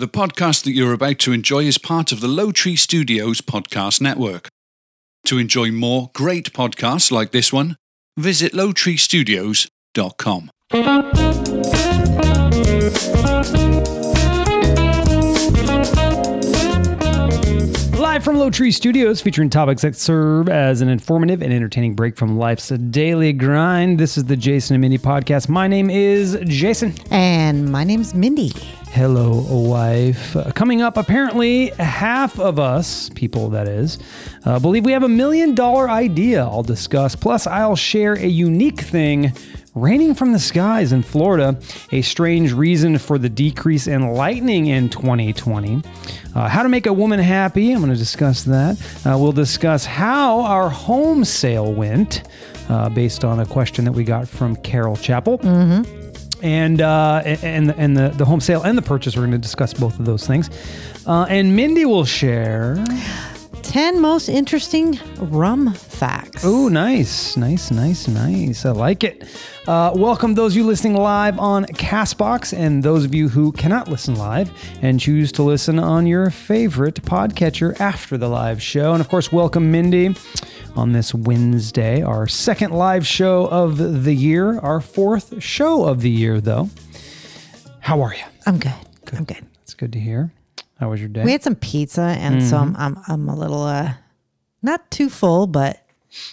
The podcast that you're about to enjoy is part of the Lowtree Studios podcast network. To enjoy more great podcasts like this one, visit lowtreestudios.com. Live from Lowtree Studios, featuring topics that serve as an informative and entertaining break from life's daily grind. This is the Jason and Mindy podcast. My name is Jason. And my name's Mindy. Hello, wife. Uh, coming up, apparently, half of us, people that is, uh, believe we have a million dollar idea I'll discuss. Plus, I'll share a unique thing raining from the skies in Florida, a strange reason for the decrease in lightning in 2020. Uh, how to make a woman happy, I'm going to discuss that. Uh, we'll discuss how our home sale went, uh, based on a question that we got from Carol Chappell. And uh, and and the, the home sale and the purchase, we're going to discuss both of those things. Uh, and Mindy will share. 10 most interesting rum facts. Oh, nice, nice, nice, nice. I like it. Uh, welcome those of you listening live on Castbox and those of you who cannot listen live and choose to listen on your favorite podcatcher after the live show. And of course, welcome Mindy on this Wednesday, our second live show of the year, our fourth show of the year, though. How are you? I'm good. I'm good. It's good to hear. How was your day? We had some pizza, and so I'm, I'm, I'm a little, uh, not too full, but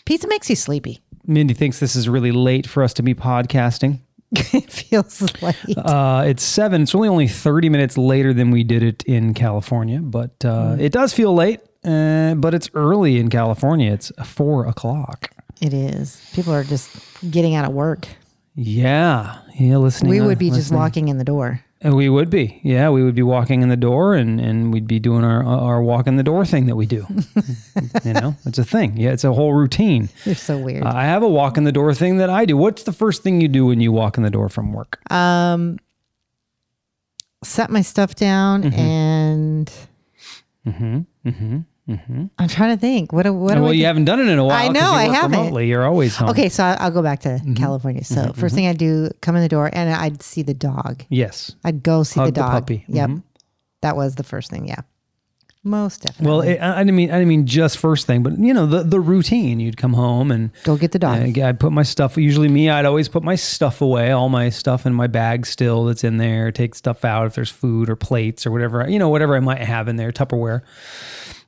pizza makes you sleepy. Mindy thinks this is really late for us to be podcasting. it feels late. Uh, it's seven. It's really only 30 minutes later than we did it in California, but uh, it does feel late, uh, but it's early in California. It's four o'clock. it is. People are just getting out of work. Yeah. Yeah. Listening. We would be just walking in the door. Uh, We would be. Yeah. We would be walking in the door and, and we'd be doing our, our walk in the door thing that we do. you know, it's a thing. Yeah. It's a whole routine. You're so weird. I have a walk in the door thing that I do. What's the first thing you do when you walk in the door from work? um, set my stuff down Mm-hmm. and I'm trying to think. What, do- what well, you haven't done it in a while. I know, I haven't. Remotely. You're always home. Okay, so I'll, I'll go back to Mm-hmm. California. So first thing I do, come in the door, and I'd see the dog. Yes. I'd go see Hug the the dog. puppy. Mm-hmm. Yep, that was the first thing. Yeah, most definitely. Well, it, I I didn't mean I didn't mean just first thing, but you know the the routine. You'd come home and go get the dog. uh, I'd put my stuff. Usually, me, I'd always put my stuff away, all my stuff in my bag still that's in there. Take stuff out if there's food or plates or whatever you know, whatever I might have in there, Tupperware.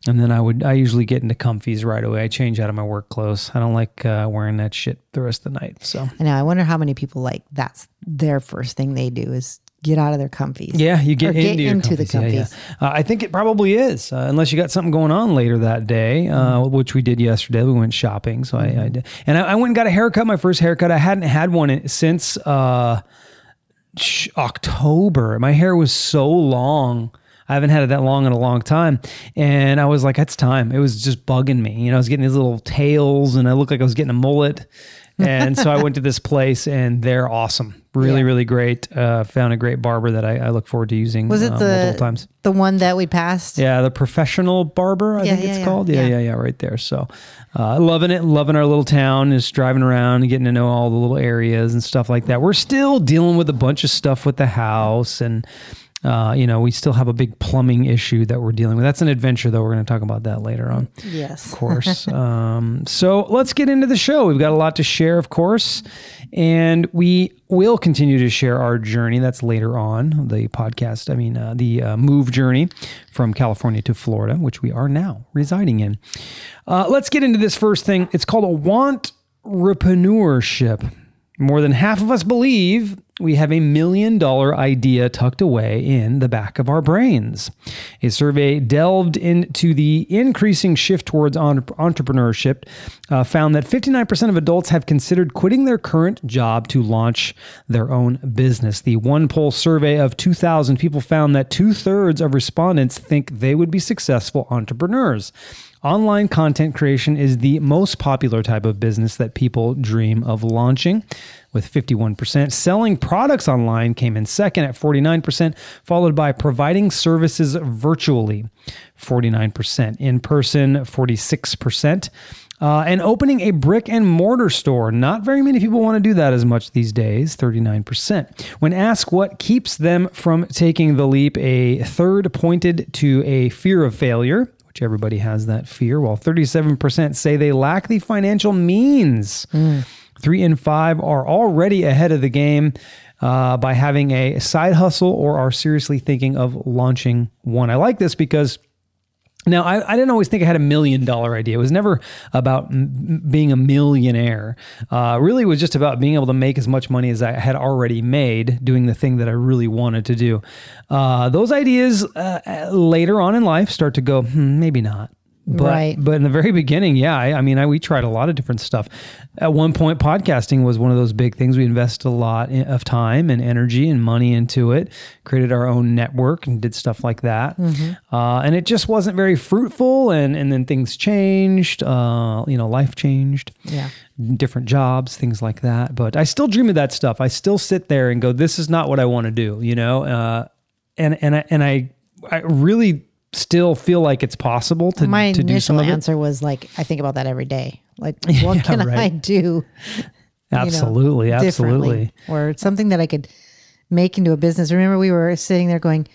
And then I would I usually get into comfies right away. I change out of my work clothes. I don't like uh, wearing that shit the rest of the night. So I know. I wonder how many people like that's their first thing they do is get out of their comfies. Yeah, you get into, your into the comfies. Yeah, yeah. Uh, I think it probably is, uh, unless you got something going on later that day, uh, Mm-hmm. which we did yesterday. We went shopping, so I, I did, and I, I went and got a haircut. My first haircut. I hadn't had one since uh, October. My hair was so long. I haven't had it that long in a long time. And I was like, it's time. It was just bugging me. You know, I was getting these little tails and I looked like I was getting a mullet. And so I went to this place and they're awesome. Really, Yeah. really great. Uh, found a great barber that I, I look forward to using Was it uh, the multiple times. the one that we passed? Yeah, the professional barber, I Yeah, think yeah, it's called. Yeah, yeah. yeah, yeah, right there. So, uh, loving it, loving our little town, just driving around and getting to know all the little areas and stuff like that. We're still dealing with a bunch of stuff with the house, and uh, you know, we still have a big plumbing issue that we're dealing with. That's an adventure, though. We're going to talk about that later on Yes. of course. um, so let's get into the show. We've got a lot to share, of course, and we will continue to share our journey. That's later on the podcast. I mean, uh, the uh, move journey from California to Florida, which we are now residing in. Uh, let's get into this first thing. It's called a want entrepreneurship. More than half of us believe we have a million dollar idea tucked away in the back of our brains. A survey delved into the increasing shift towards entrepreneurship, uh, found that 59% of adults have considered quitting their current job to launch their own business. The one poll survey of 2,000 people found that two thirds of respondents think they would be successful entrepreneurs. Online content creation is the most popular type of business that people dream of launching, with 51%. Selling products online came in second at 49%, followed by providing services virtually, 49%. In person, 46%. Uh, and opening a brick and mortar store. Not very many people want to do that as much these days, 39%. When asked what keeps them from taking the leap, a third pointed to a fear of failure, which everybody has that fear, while 37% say they lack the financial means. Three in five are already ahead of the game uh, by having a side hustle or are seriously thinking of launching one. I like this because now, I, I didn't always think I had a million dollar idea. It was never about m- being a millionaire. Uh, really, it was just about being able to make as much money as I had already made doing the thing that I really wanted to do. Uh, those ideas uh, later on in life start to go, hmm, maybe not. But, Right. but in the very beginning, yeah, I, I mean, I, we tried a lot of different stuff. At one point, podcasting was one of those big things. We invested a lot in, of time and energy and money into it, created our own network and did stuff like that. Uh, and it just wasn't very fruitful. And, and then things changed, uh, you know, life changed Yeah. different jobs, things like that. But I still dream of that stuff. I still sit there and go, "This is not what I want to do," you know. Uh, and and I, and I I really still feel like it's possible to My to do some of it. answer was like, I think about that every day. Like, what Yeah, can I right. do? you know, Absolutely, absolutely. Or something that I could make into a business. Remember, we were sitting there going,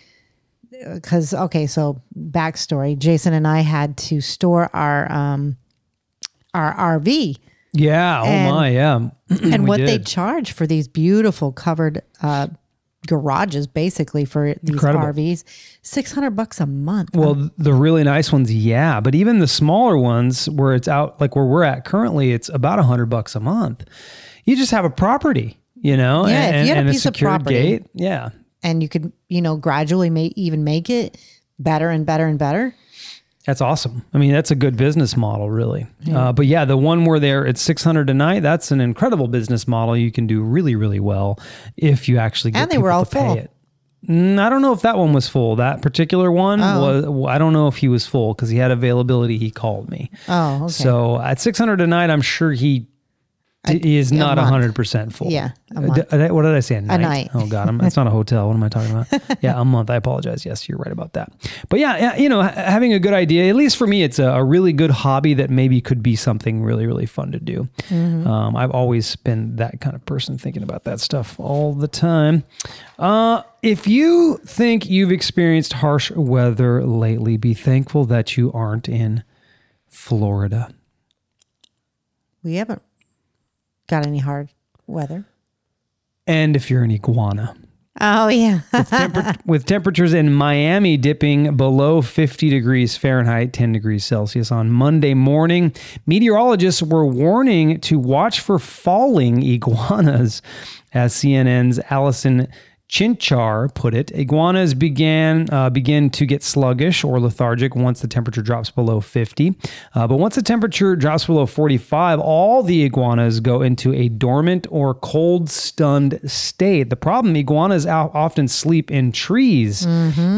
because, okay, so backstory Jason and I had to store our, um, our RV Yeah. Oh And- my. Yeah. and what they charge for these beautiful covered uh, garages, basically for these Incredible. RVs, six hundred bucks a month. Well, the really nice ones, yeah, but even the smaller ones, where it's out like where we're at currently, it's about a hundred bucks a month. You just have a property, you know, Yeah, if and, you had a piece of secured property- gate. Yeah, and you could, you know, gradually may even make it better and better and better. That's awesome. I mean, that's a good business model, really. Uh, but yeah, the one where they're at 600 a night, that's an incredible business model. You can do really, really well if you actually get And they were all to pay it. Mm, I don't know if that one was full. That particular one Oh. was, I don't know if he was full because he had availability. He called me. Oh, okay. So at 600 a night, I'm sure he, he is not month. 100% full. Yeah, a Uh, d- uh, what did I say? A night? night. Oh, God. I'm, it's not a hotel. What am I talking about? yeah, a month. I apologize. Yes, you're right about that. But yeah, yeah, you know, having a good idea, at least for me, it's a, a really good hobby that maybe could be something really, really fun to do. Mm-hmm. Um, I've always been that kind of person thinking about that stuff all the time. Uh, if you think you've experienced harsh weather lately, be thankful that you aren't in Florida. we haven't got any hard weather. And if you're an iguana. Oh yeah, Temper- with temperatures in Miami dipping below 50 degrees Fahrenheit, 10 degrees Celsius on Monday morning. Meteorologists were warning to watch for falling iguanas, as CNN's Allison Chinchar put it. Iguanas began uh, begin to get sluggish or lethargic once the temperature drops below 50. Uh, but once the temperature drops below 45, all the iguanas go into a dormant or cold stunned state. The problem iguanas often sleep in trees.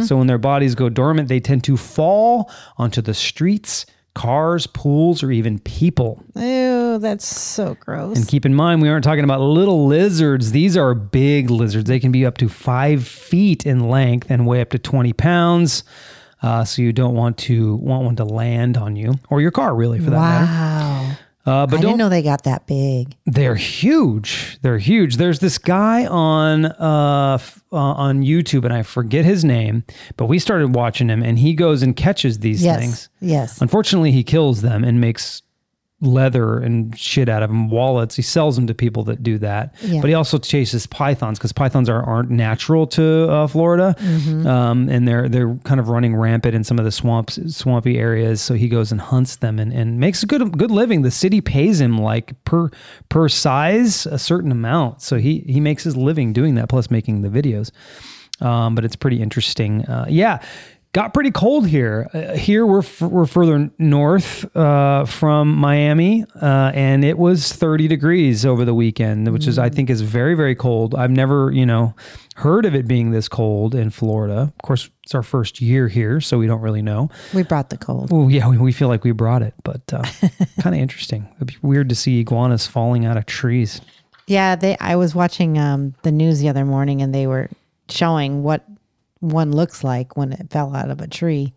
So when their bodies go dormant, they tend to fall onto the streets, cars, pools, or even people. ew, that's so gross. And keep in mind, we aren't talking about little lizards. These are big lizards. They can be up to five feet in length and weigh up to 20 pounds. Uh, so you don't want to want one to land on you or your car, really, for that matter. wow, Uh, but I don't didn't know they got that big. they're huge. They're huge. There's this guy on uh, f- uh, on YouTube, and I forget his name, but we started watching him, and he goes and catches these Yes, things. yes. Unfortunately, he kills them and makes leather and shit out of them, wallets. He sells them to people that do that. Yeah. But he also chases pythons because pythons are, aren't natural to uh, Florida, Mm-hmm. um, and they're they're kind of running rampant in some of the swamps, swampy areas. So he goes and hunts them and, and makes a good good living. The city pays him like per per size a certain amount, so he he makes his living doing that, plus making the videos. Um, but it's pretty interesting. Uh, yeah, got pretty cold here. Uh, here we're f- we're further north uh, from Miami, uh, and it was 30 degrees over the weekend, which is I think is very very cold. I've never you know heard of it being this cold in Florida. Of course, it's our first year here, so we don't really know. We brought the cold. Oh yeah, we, we feel like we brought it, but uh, kind of interesting. It'd be weird to see iguanas falling out of trees. Yeah, they. I was watching um, the news the other morning, and they were showing what one looks like when it fell out of a tree.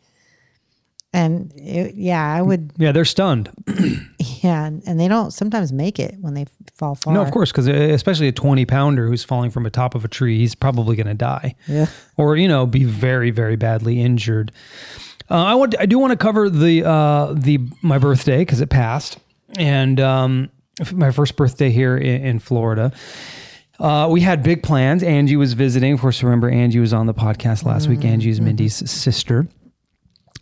And it, yeah, I would. Yeah, they're stunned. Yeah, and and they don't sometimes make it when they fall far. No, of course, because especially a 20 pounder who's falling from the top of a tree, he's probably going to die. Yeah. Or, you know, be very, very badly injured. Uh, I want, I do want to cover the, uh, the, my birthday because it passed and, um, my first birthday here in, in Florida. Uh, we had big plans. Angie was visiting. Of course, remember Angie was on the podcast last week. Angie is Mindy's sister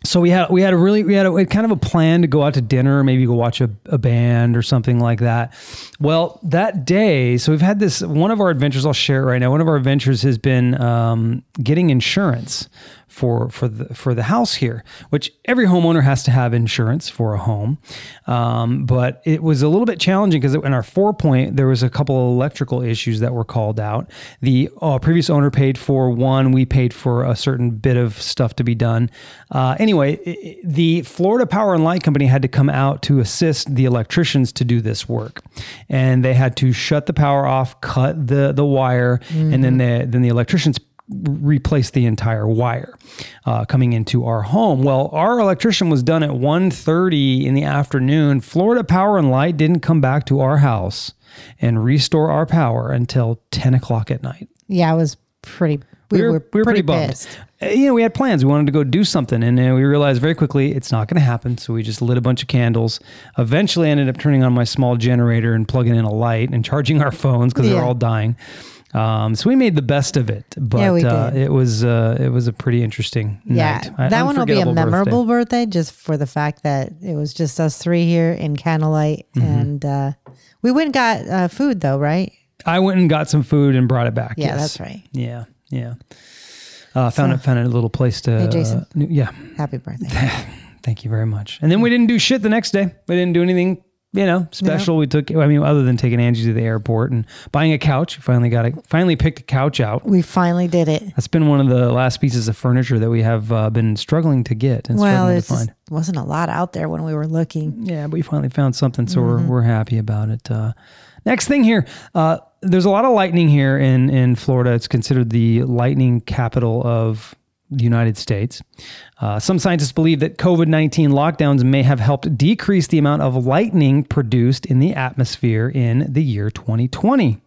so we had we had a really we had, a, kind of a plan to go out to dinner, maybe go watch a, a band or something like that. Well, that day, so we've had this one of our adventures. I'll share it right now. One of our adventures has been um, getting insurance for for the for the house here, which every homeowner has to have insurance for a home. Um, but it was a little bit challenging because in our four point there was a couple of electrical issues that were called out. The uh, previous owner paid for one, we paid for a certain bit of stuff to be done. Uh, anyway, it, the Florida Power and Light Company had to come out to assist the electricians to do this work, and they had to shut the power off, cut the the wire, and then the then the electricians replace the entire wire uh, coming into our home. Well, our electrician was done at 1.30 in the afternoon. Florida Power and Light didn't come back to our house and restore our power until 10 o'clock at night. Yeah, it was pretty. We, were, we were pretty, bummed. pissed. Uh, You know, we had plans. We wanted to go do something, and we realized very quickly it's not going to happen. So we just lit a bunch of candles. Eventually, ended up turning on my small generator and plugging in a light and charging our phones because they were Yeah. all dying. Um, so we made the best of it, but Yeah, uh, it was uh, it was a pretty interesting Yeah, night. A- that one will be a unforgettable birthday. memorable birthday. just for the fact that it was just us three here in candlelight, Mm-hmm. and uh, we went and got uh, food though, right? I went and got some food and brought it back. Yeah, yes. that's right. Yeah, yeah. Uh, found it, found a little place to. Hey, Jason. uh, yeah, Happy birthday! thank you very much. And then we didn't do shit the next day. We didn't do anything, you know, special. We took. I mean, other than taking Angie to the airport and buying a couch. We finally got it. Finally picked a couch out. we finally did it. That's been one of the last pieces of furniture that we have uh, been struggling to get and Well, struggling to find. wasn't a lot out there when we were looking. Yeah, but we finally found something, so Mm-hmm. we're, we're happy about it. Uh, next thing here, uh, there's a lot of lightning here in in Florida. It's considered the lightning capital of the United States. Uh, some scientists believe that COVID 19 lockdowns may have helped decrease the amount of lightning produced in the atmosphere in the year 2020.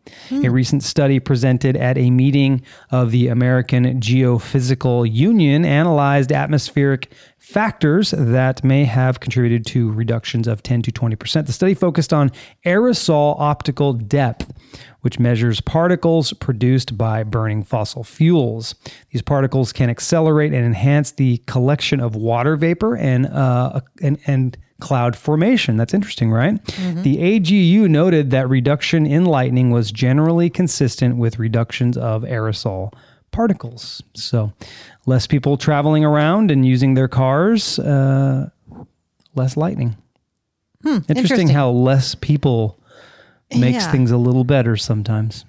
A recent study presented at a meeting of the American Geophysical Union analyzed atmospheric factors that may have contributed to reductions of 10 to 20%. The study focused on aerosol optical depth, which measures particles produced by burning fossil fuels. These particles can accelerate and enhance the collection of water vapor and uh, and, and cloud formation. That's interesting, right? The AGU noted that reduction in lightning was generally consistent with reductions of aerosol particles. So, less people traveling around and using their cars, uh, less lightning. interesting, interesting. how less people makes Yeah. things a little better sometimes.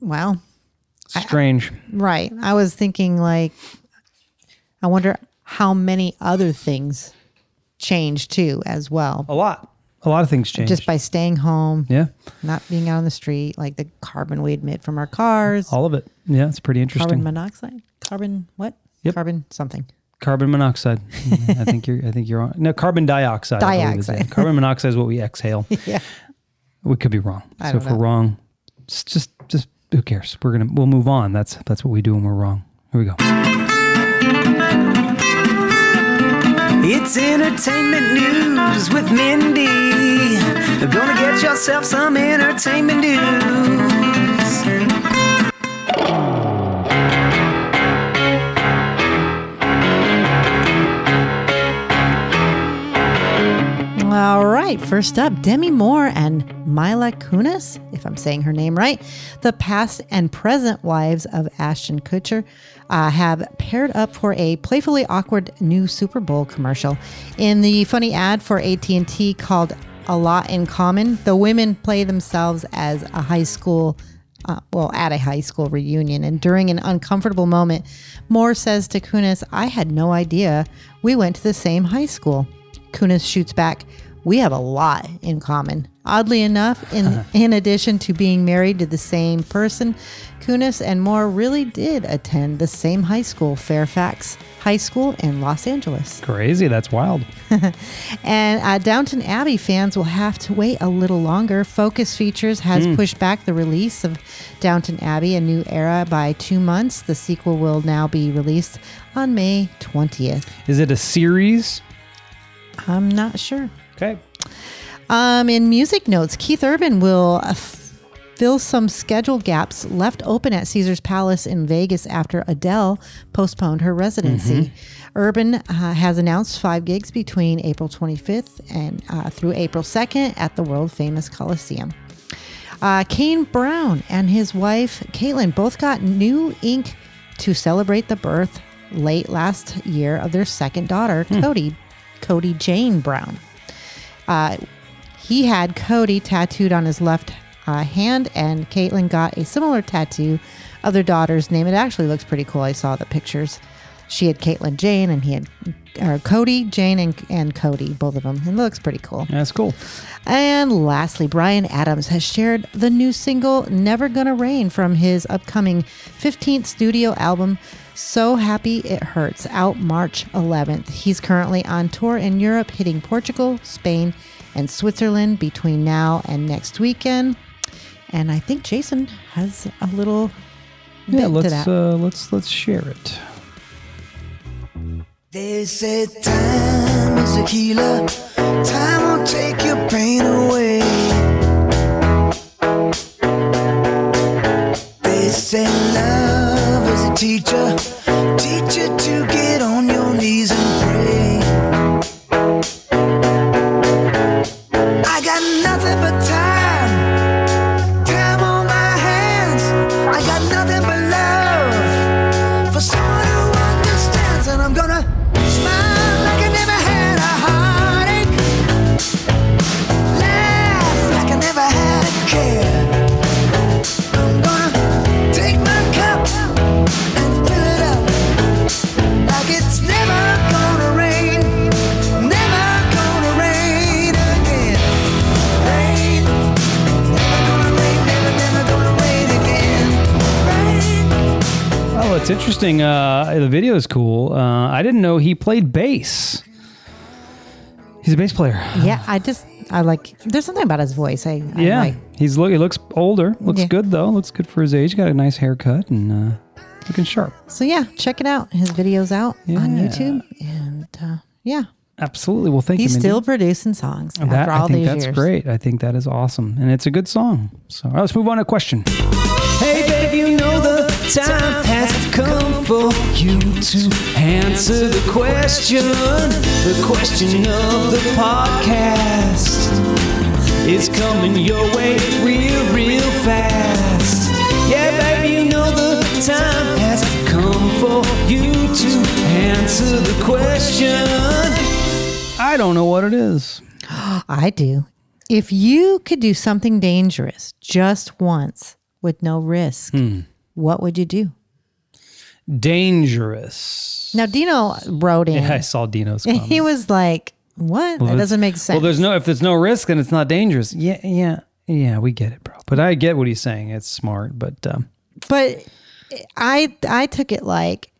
Well, Strange. right. I was thinking like, I wonder how many other things changed too as well, a lot. A lot of things change. just by staying home, yeah, not being out on the street, like the carbon we emit from our cars, all of it. Yeah, it's pretty interesting. carbon monoxide, carbon what? Yep. Carbon something. Carbon monoxide. I think you're. I think you're on. No, carbon dioxide. I believe Dioxide. Carbon monoxide is what we exhale. Yeah. We could be wrong. I so if don't we're wrong, just just just who cares? We're gonna we'll move on. That's that's what we do when we're wrong. Here we go. It's entertainment news with Mindy. Gonna get yourself some entertainment news. All right, first up, Demi Moore and Mila Kunis, if I'm saying her name right, the past and present wives of Ashton Kutcher, uh, have paired up for a playfully awkward new Super Bowl commercial. In the funny ad for AT&T called "A Lot in Common," the women play themselves as a high school uh, well, at a high school reunion. And during an uncomfortable moment, Moore says to Kunis, I had no idea we went to the same high school. Kunis shoots back, we have a lot in common. Oddly enough, in in addition to being married to the same person, Kunis and Moore really did attend the same high school, Fairfax High School in Los Angeles. Crazy. That's wild. And uh, Downton Abbey fans will have to wait a little longer. Focus Features has pushed back the release of Downton Abbey, a new era, by two months. The sequel will now be released on May 20th. Is it a series? I'm not sure. Okay. Um, in music notes, Keith Urban will uh, fill some schedule gaps left open at Caesar's Palace in Vegas after Adele postponed her residency. Urban uh, has announced five gigs between April 25th and uh, through April 2nd at the world famous Coliseum. Uh, Kane Brown and his wife Katelyn both got new ink to celebrate the birth late last year of their second daughter, Kodi, Kodi Jane Brown. Uh, he had Kodi tattooed on his left uh, hand, and Katelyn got a similar tattoo of their daughter's name. It actually looks pretty cool. I saw the pictures. She had Katelyn Jane, and he had or Kodi Jane and, and Kodi, both of them. It looks pretty cool. That's cool. And lastly, Bryan Adams has shared the new single Never Gonna Rain from his upcoming 15th studio album, So Happy It Hurts, out March 11th. He's currently on tour in Europe, hitting Portugal, Spain, and Switzerland between now and next weekend. And I think Jason has a little bit Yeah, let's uh, let's let's share it. They said time is a healer. Time will take your pain away. They say love is a teacher. Teach you to get on your knees and it's interesting. Uh, the video is cool. Uh, I didn't know he played bass. He's a bass player. yeah, I just, I like, there's something about his voice. I, I Yeah, like. he's look. He looks older. Looks Yeah. good though. Looks good for his age. Got a nice haircut and uh, looking sharp. So yeah, check it out. His video's out on YouTube, and uh, yeah, Absolutely. Well, thank he's you. He's still producing songs after all I think these that's years. great. I think that is awesome, and it's a good song. So right, let's move on to a question. Time has come for you to answer the question. The question of the podcast is coming your way real, real fast. Yeah, babe, you know the time has come for you to answer the question. I don't know what it is. I do. If you could do something dangerous just once with no risk, Hmm. What would you do? Dangerous. Now Dino wrote in. Yeah, I saw Dino's and comment. he was like, "What? that doesn't make sense." Well, there's no if there's no risk, then it's not dangerous. Yeah, yeah, yeah. We get it, bro. But I get what he's saying. It's smart, but um, but I I took it like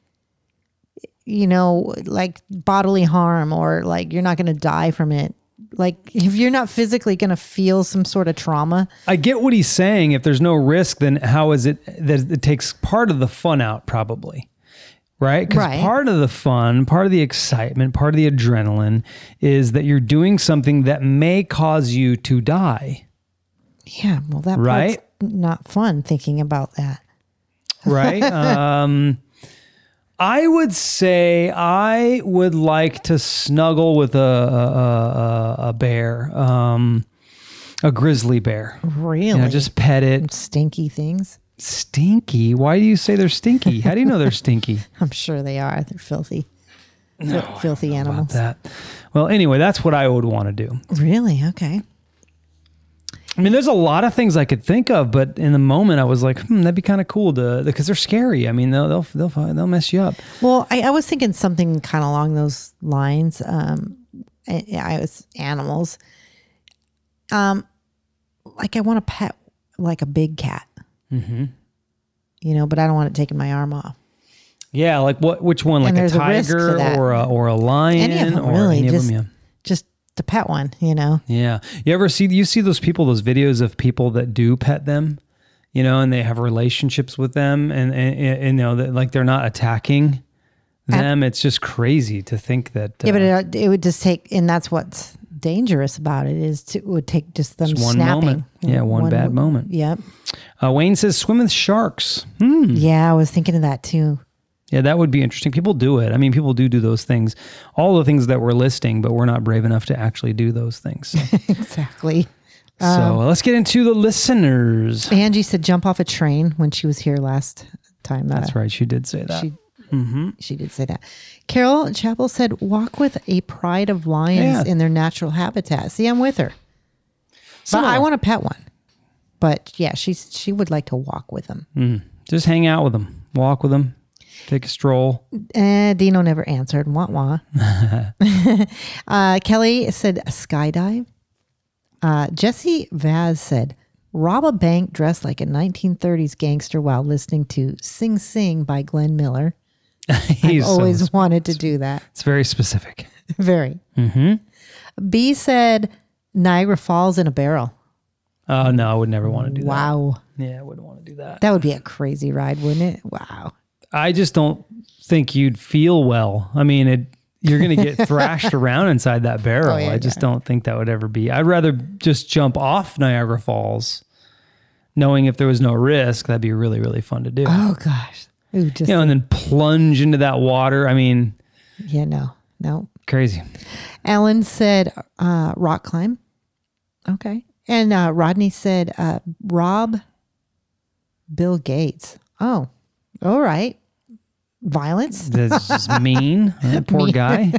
you know like bodily harm or like you're not going to die from it. Like if you're not physically going to feel some sort of trauma, I get what he's saying. If there's no risk, then how is it that it takes part of the fun out? Probably. Right? Because Right. part of the fun, part of the excitement, part of the adrenaline is that you're doing something that may cause you to die. yeah, well that Right. not fun thinking about that. right? um, I would say I would like to snuggle with a a, a, a bear, um, a grizzly bear. Really, You know, just pet it. stinky things. Stinky? Why do you say they're stinky? How do you know they're stinky? I'm sure they are. They're filthy, Fil- filthy animals. that. Well, anyway, that's what I would want to do. Really? Okay. I mean, there's a lot of things I could think of, but in the moment, I was like, hmm, that'd be kind of cool to because they're scary. I mean, they'll they'll they'll they'll mess you up. Well, I, I was thinking something kind of along those lines. Um, I, I was animals. Um, like I want a pet, like a big cat. Mm-hmm. You know, but I don't want it taking my arm off. Yeah, like what? Which one? Like a there's a tiger or a or a lion Any of them, or really. any of Just, them? The pet one. You know. Yeah. You ever see? You see those people? Those videos of people that do pet them, you know, and they have relationships with them, and and, and you know, that like they're not attacking them. it's just crazy to think that. Yeah, but uh, it, it would just take, and that's what's dangerous about it is to, it would take just them Just one snapping. moment. Yeah, one bad moment. Yep. uh, Wayne says swim with sharks. Hmm. Yeah, I was thinking of that too. Yeah, that would be interesting. People do it. I mean, people do do those things. All the things that we're listing, but we're not brave enough to actually do those things. So, Exactly. so uh, let's get into the listeners. Angie said jump off a train when she was here last time. Uh, That's right. She did say that. She, she did say that. Carol Chappell said walk with a pride of lions Yeah. in their natural habitat. See, I'm with her. But I want to pet one. But yeah, she's she would like to walk with them. Just hang out with them, walk with them, take a stroll. Eh, Dino never answered. Wah wah. uh, Kelly said skydive. Uh, Jesse Vaz said rob a bank dressed like a 1930s gangster while listening to Sing Sing by Glenn Miller. He's so- Always wanted to do that. it's very specific. Very. Mm-hmm. B said Niagara Falls in a barrel. Oh no, I would never want to do Wow. that. Wow. Yeah, I wouldn't want to do that. That would be a crazy ride, wouldn't it? Wow. I just don't think you'd feel well. I mean, it. You're gonna get thrashed around inside that barrel. Oh, yeah, I just don't think that would ever be. I'd rather just jump off Niagara Falls, knowing if there was no risk. That'd be really really fun to do. Oh gosh. Ooh, just you know, and then plunge into that water. I mean, yeah, no, no. crazy. Alan said uh, rock climb. Okay. And uh, Rodney said uh, Rob Bill Gates. Oh, all right. Violence. That's just mean. That poor guy.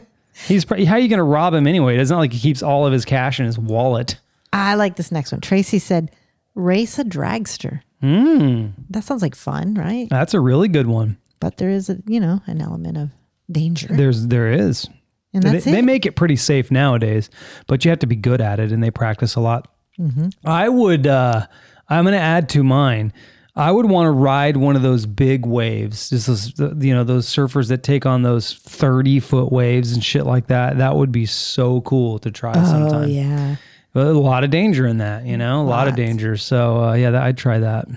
He's probably, how are you going to rob him anyway? It's not like he keeps all of his cash in his wallet. I like this next one. Tracy said race a dragster. Hmm. That sounds like fun, right? That's a really good one. But there is a you know an element of danger, There's there is. and They, that's they it. make it pretty safe nowadays, but you have to be good at it, and they practice a lot. Mm-hmm. I would. uh I'm going to add to mine. I would want to ride one of those big waves, just those, you know, those surfers that take on those 30 foot waves and shit like that. That would be so cool to try oh sometime. yeah. But a lot of danger in that, you know, a lot of Lots. danger. So uh, yeah, that, I'd try that.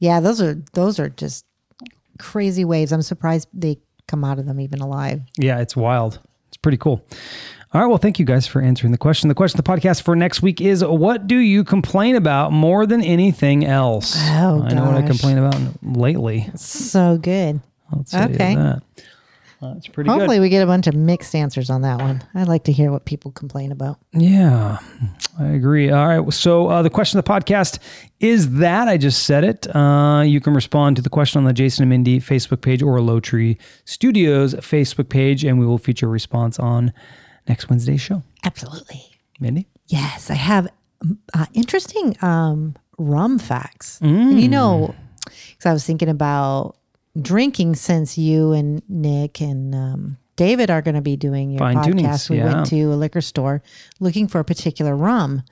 Yeah, those are those are just crazy waves. I'm surprised they come out of them even alive. Yeah, it's wild. It's pretty cool. All right. Well, thank you guys for answering the question. The question of the podcast for next week is what do you complain about more than anything else? Oh, I know what I complain about lately. So good. I'll tell Okay. you that. That's pretty Hopefully, good. we get a bunch of mixed answers on that one. I'd like to hear what people complain about. Yeah, I agree. All right. So uh, the question of the podcast is that I just said it. Uh, you can respond to the question on the Jason and Mindy Facebook page or Lowtree Studios Facebook page, and we will feature a response on next Wednesday's show. Absolutely. Mindy? Yes, I have uh, interesting um, rum facts. And you know, because I was thinking about drinking since you and Nick and um, David are going to be doing your Fine tunings, podcast. We yeah. went to a liquor store looking for a particular rum.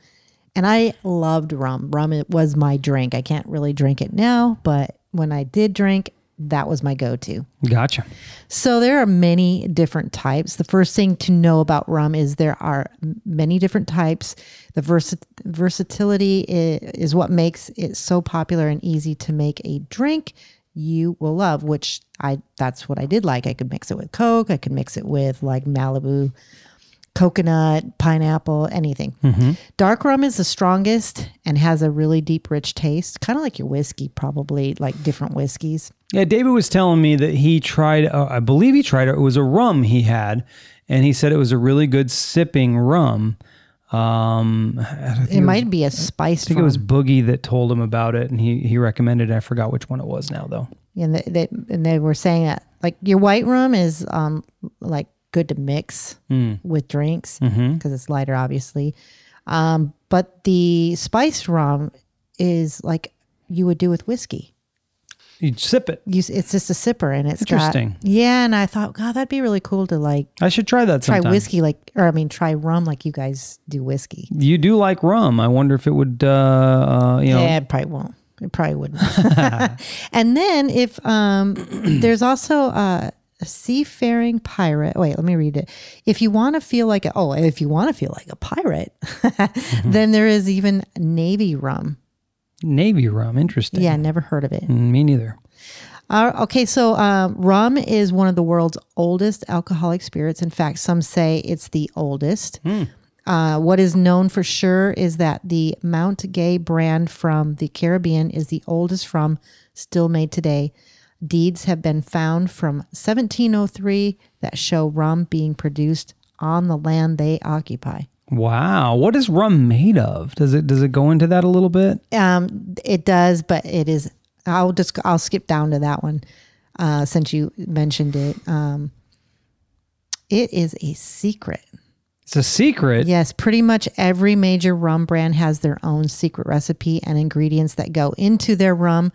And I loved rum. Rum it was my drink. I can't really drink it now, but when I did drink, that was my go-to. Gotcha. So there are many different types. The first thing to know about rum is there are many different types. The versa- versatility i- is what makes it so popular and easy to make a drink you will love, which I that's what I did like. I could mix it with Coke, I could mix it with like Malibu coconut, pineapple, anything. Dark rum is the strongest and has a really deep rich taste, kind of like your whiskey probably, like different whiskeys. Yeah, David was telling me that he tried, uh, I believe he tried it. It was a rum he had, and he said it was a really good sipping rum. Um, I think It might be a spiced I think rum. it was Boogie that told him about it, and he he recommended. it. I forgot which one it was now though. and they, they and they were saying that like your white rum is um like good to mix with drinks because it's lighter obviously um but the spiced rum is like you would do with whiskey You sip it. you, it's just a sipper, and it's Interesting. Got, yeah, and I thought, God, that'd be really cool to like I should try that try sometime. whiskey, like or I mean, try rum, like you guys do whiskey. You do like rum. I wonder if it would, uh, uh, you know, Yeah, it probably won't. It probably wouldn't. and then if um, there's also uh, a seafaring pirate. Wait, let me read it. If you want to feel like a, oh, if you want to feel like a pirate, then there is even navy rum. Navy rum. Interesting. Yeah, never heard of it. Mm, Me neither. Uh, okay, so um, rum is one of the world's oldest alcoholic spirits. In fact, some say it's the oldest. Uh, what is known for sure is that the Mount Gay brand from the Caribbean is the oldest rum still made today. Deeds have been found from 1703 that show rum being produced on the land they occupy. Wow. What is rum made of? Does it does it go into that a little bit? Um, it does, but it is. I'll just I'll skip down to that one uh, since you mentioned it. Um, it is a secret. It's a secret. Yes, pretty much every major rum brand has their own secret recipe and ingredients that go into their rum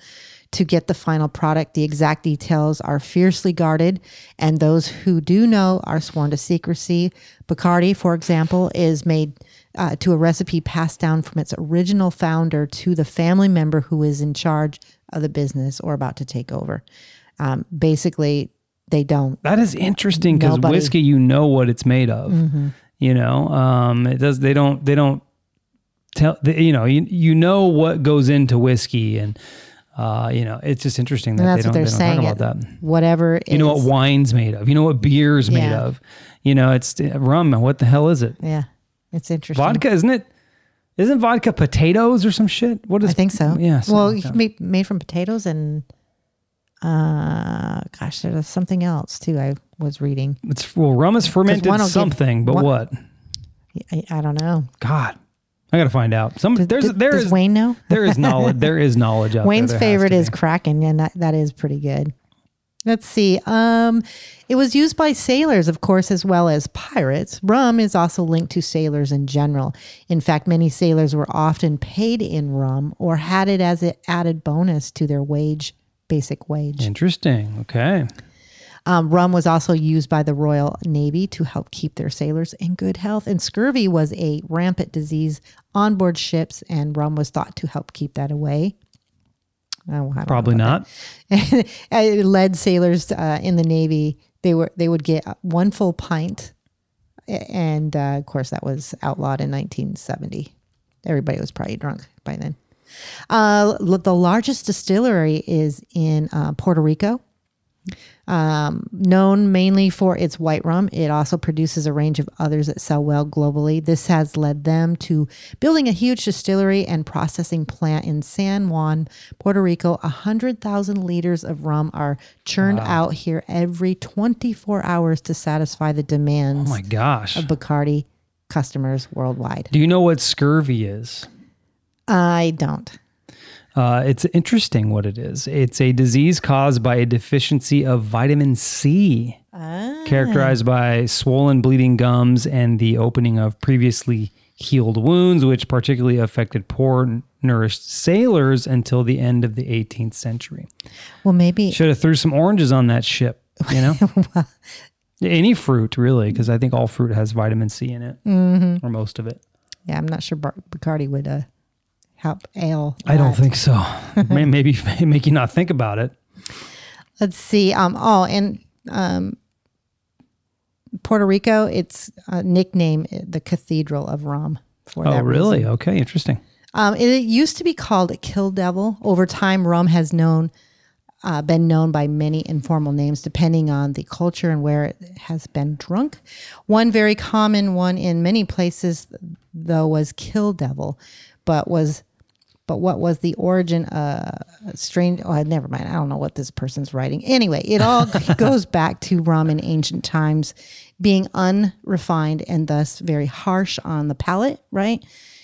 to get the final product. The exact details are fiercely guarded, and those who do know are sworn to secrecy. Bacardi, for example, is made uh, to a recipe passed down from its original founder to the family member who is in charge of the business or about to take over. Um, basically, they don't. That is interesting because whiskey, you know what it's made of. Mm-hmm. You know, um, it does. They don't. They don't tell. They, you know, you you know what goes into whiskey, and uh, you know, it's just interesting that And they don't, what they're they don't saying. talk about that. Whatever You know what wine's made of. You know what beer's made Yeah. of. You know, it's rum. What the hell is it? Yeah, it's interesting. Vodka, isn't it? Isn't vodka potatoes or some shit? What is? I think so. Yeah. Well, like made, made from potatoes and uh, gosh, there's something else too. I was reading. it's well, rum is fermented one will give- something, but one- what? I, I don't know. God, I gotta find out. Some Does, there's does- there does is Wayne know? there is knowledge there is knowledge out Wayne's there. There favorite is be. Kraken, and that, that is pretty good. Let's see. Um, it was used by sailors, of course, as well as pirates. Rum is also linked to sailors in general. In fact, many sailors were often paid in rum or had it as an added bonus to their wage, basic wage. interesting. Okay. Um, rum was also used by the Royal Navy to help keep their sailors in good health. And scurvy was a rampant disease on board ships, and rum was thought to help keep that away. Oh, I don't know Probably not. it led sailors uh, in the Navy. They were they would get one full pint, and uh, of course that was outlawed in 1970. Everybody was probably drunk by then. Uh, the largest distillery is in uh, Puerto Rico. Um, known mainly for its white rum, it also produces a range of others that sell well globally. This has led them to building a huge distillery and processing plant in San Juan, Puerto Rico. A 100,000 liters of rum are churned out here every 24 hours to satisfy the Oh demands my gosh. of Bacardi customers worldwide. Do you know what scurvy is? I don't. Uh, it's interesting what it is. It's a disease caused by a deficiency of vitamin C, Ah. characterized by swollen, bleeding gums and the opening of previously healed wounds, which particularly affected poor nourished sailors until the end of the 18th century. Well, maybe Should have threw some oranges on that ship, you know? Any fruit, really, because I think all fruit has vitamin C in it, Mm-hmm. or most of it. Yeah, I'm not sure Bar- Bacardi would uh, help ale. I don't think so. May- Maybe make you not think about it. Let's see. Um. Oh, and um, Puerto Rico, it's uh, nicknamed the Cathedral of Rum. For Oh, really? reason. Okay, interesting. Um, it used to be called Kill Devil. Over time, rum has known, uh, been known by many informal names depending on the culture and where it has been drunk. One very common one in many places, though, was Kill Devil, but was but what was the origin uh strange oh never mind. I don't know what this person's writing. Anyway it all goes back to rum in ancient times being unrefined and thus very harsh on the palate right?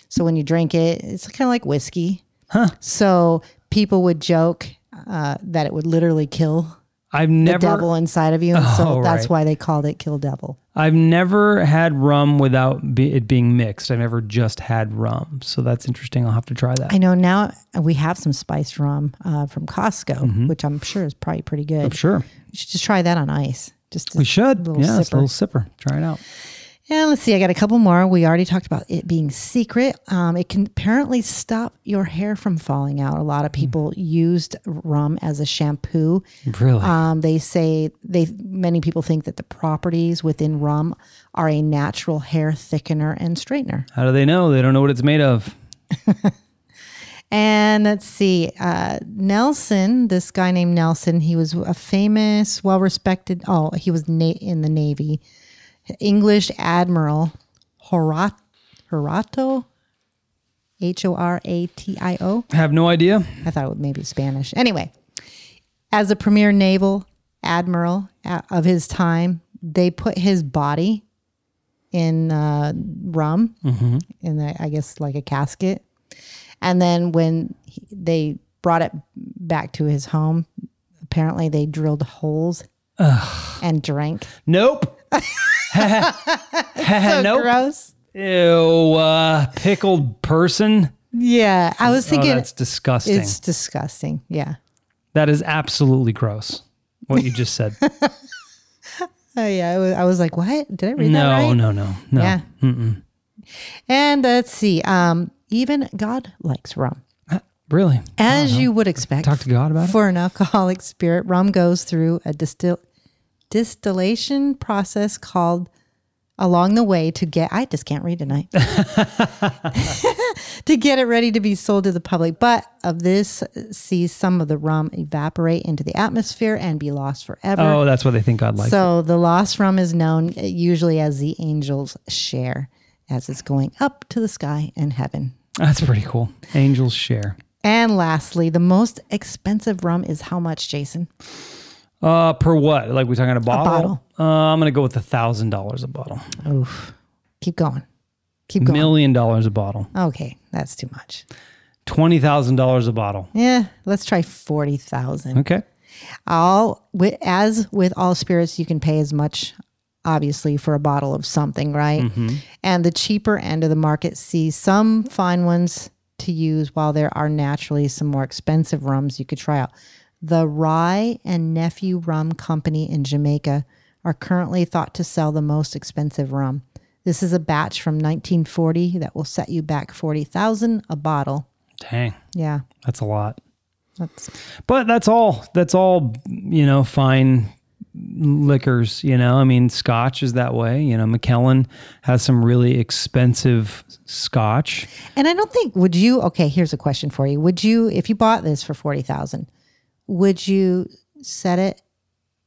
So when you drink it it's kind of like whiskey. Huh. so people would joke uh, that it would literally kill I've the never devil inside of you and so Oh, that's right. why they called it kill devil I've never had rum without be, it being mixed. I've never just had rum. So that's interesting. I'll have to try that. I know now we have some spiced rum uh, from Costco, which I'm sure is probably pretty good. I'm Mm-hmm. sure. We should just try that on ice. Just We should. little Yeah, a little sipper. Try it out. And let's see, I got a couple more. We already talked about it being secret. Um, it can apparently stop your hair from falling out. A lot of people used rum as a shampoo. Really? Um, they say they many people think that the properties within rum are a natural hair thickener and straightener. How do they know? They don't know what it's made of. And let's see, uh, Nelson, this guy named Nelson, he was a famous, well respected. Oh, he was na- in the Navy, English Admiral Horat- Horato, H O R A T I O. Have no idea. I thought it was maybe Spanish. Anyway, as a premier naval admiral of his time, they put his body in uh, rum, in the, I guess like a casket. And then when he, they brought it back to his home, apparently they drilled holes and drank. Nope. So nope. gross. Ew. Uh, pickled person. Yeah, I was Oh, thinking that's disgusting. it's disgusting. Yeah. that is absolutely gross. What you just said. Oh yeah, I was, I was like, what? Did I read that no, right? no, no, no. Yeah. And let's see. Um, even God likes rum. Really? As you would expect. Talk to God about it? For an alcoholic spirit, rum goes through a distill distillation process called along the way to get I just can't read tonight. to get it ready to be sold to the public. But of this sees some of the rum evaporate into the atmosphere and be lost forever. Oh, that's what they think God likes. it. So the lost rum is known uh, usually as the angel's share as it's going up to the sky and heaven. That's pretty cool. Angels share. And lastly, the most expensive rum is how much, Jason? Uh, per what? Like we're talking about a bottle? bottle. Uh, I'm gonna go with a thousand dollars a bottle. Oof. Keep going. Keep going. Million dollars a bottle. Okay, that's too much. Twenty thousand dollars a bottle. Yeah, let's try 40,000. Okay. All wi- as with all spirits you can pay as much obviously for a bottle of something, right? And the cheaper end of the market sees some fine ones to use while there are naturally some more expensive rums you could try out. The Wray and Nephew Rum Company in Jamaica are currently thought to sell the most expensive rum. This is a batch from 1940 that will set you back 40,000 a bottle. Dang, Yeah. that's a lot. That's But that's all. That's all. You know, fine liquors. You know, I mean, Scotch is that way. You know, Macallan has some really expensive Scotch. And I don't think would you okay, here's a question for you. Would you if you bought this for 40,000, would you set it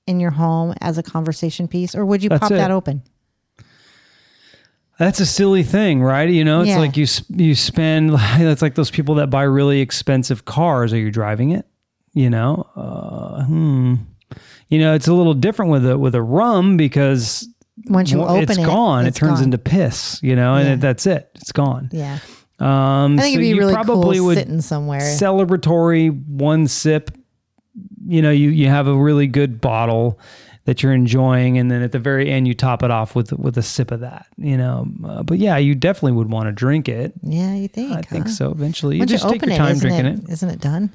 in your home as a conversation piece or would you That's pop it. that open? That's a silly thing, right? You know, it's Yeah. like you you spend. It's like those people that buy really expensive cars. Are you driving it? You know, uh, hmm. You know, it's a little different with a with a rum because Once you open it's it, gone. it's it turns gone. into piss, you know, and Yeah. it, that's it. It's gone. Yeah. Um, I think so it'd be you really probably cool would sitting somewhere. celebratory one sip. You know, you you have a really good bottle that you're enjoying, and then at the very end, you top it off with with a sip of that. You know, uh, but yeah, you definitely would want to drink it. yeah, you think? I think so. Eventually, you Once just you take your time isn't drinking it, it. isn't it done?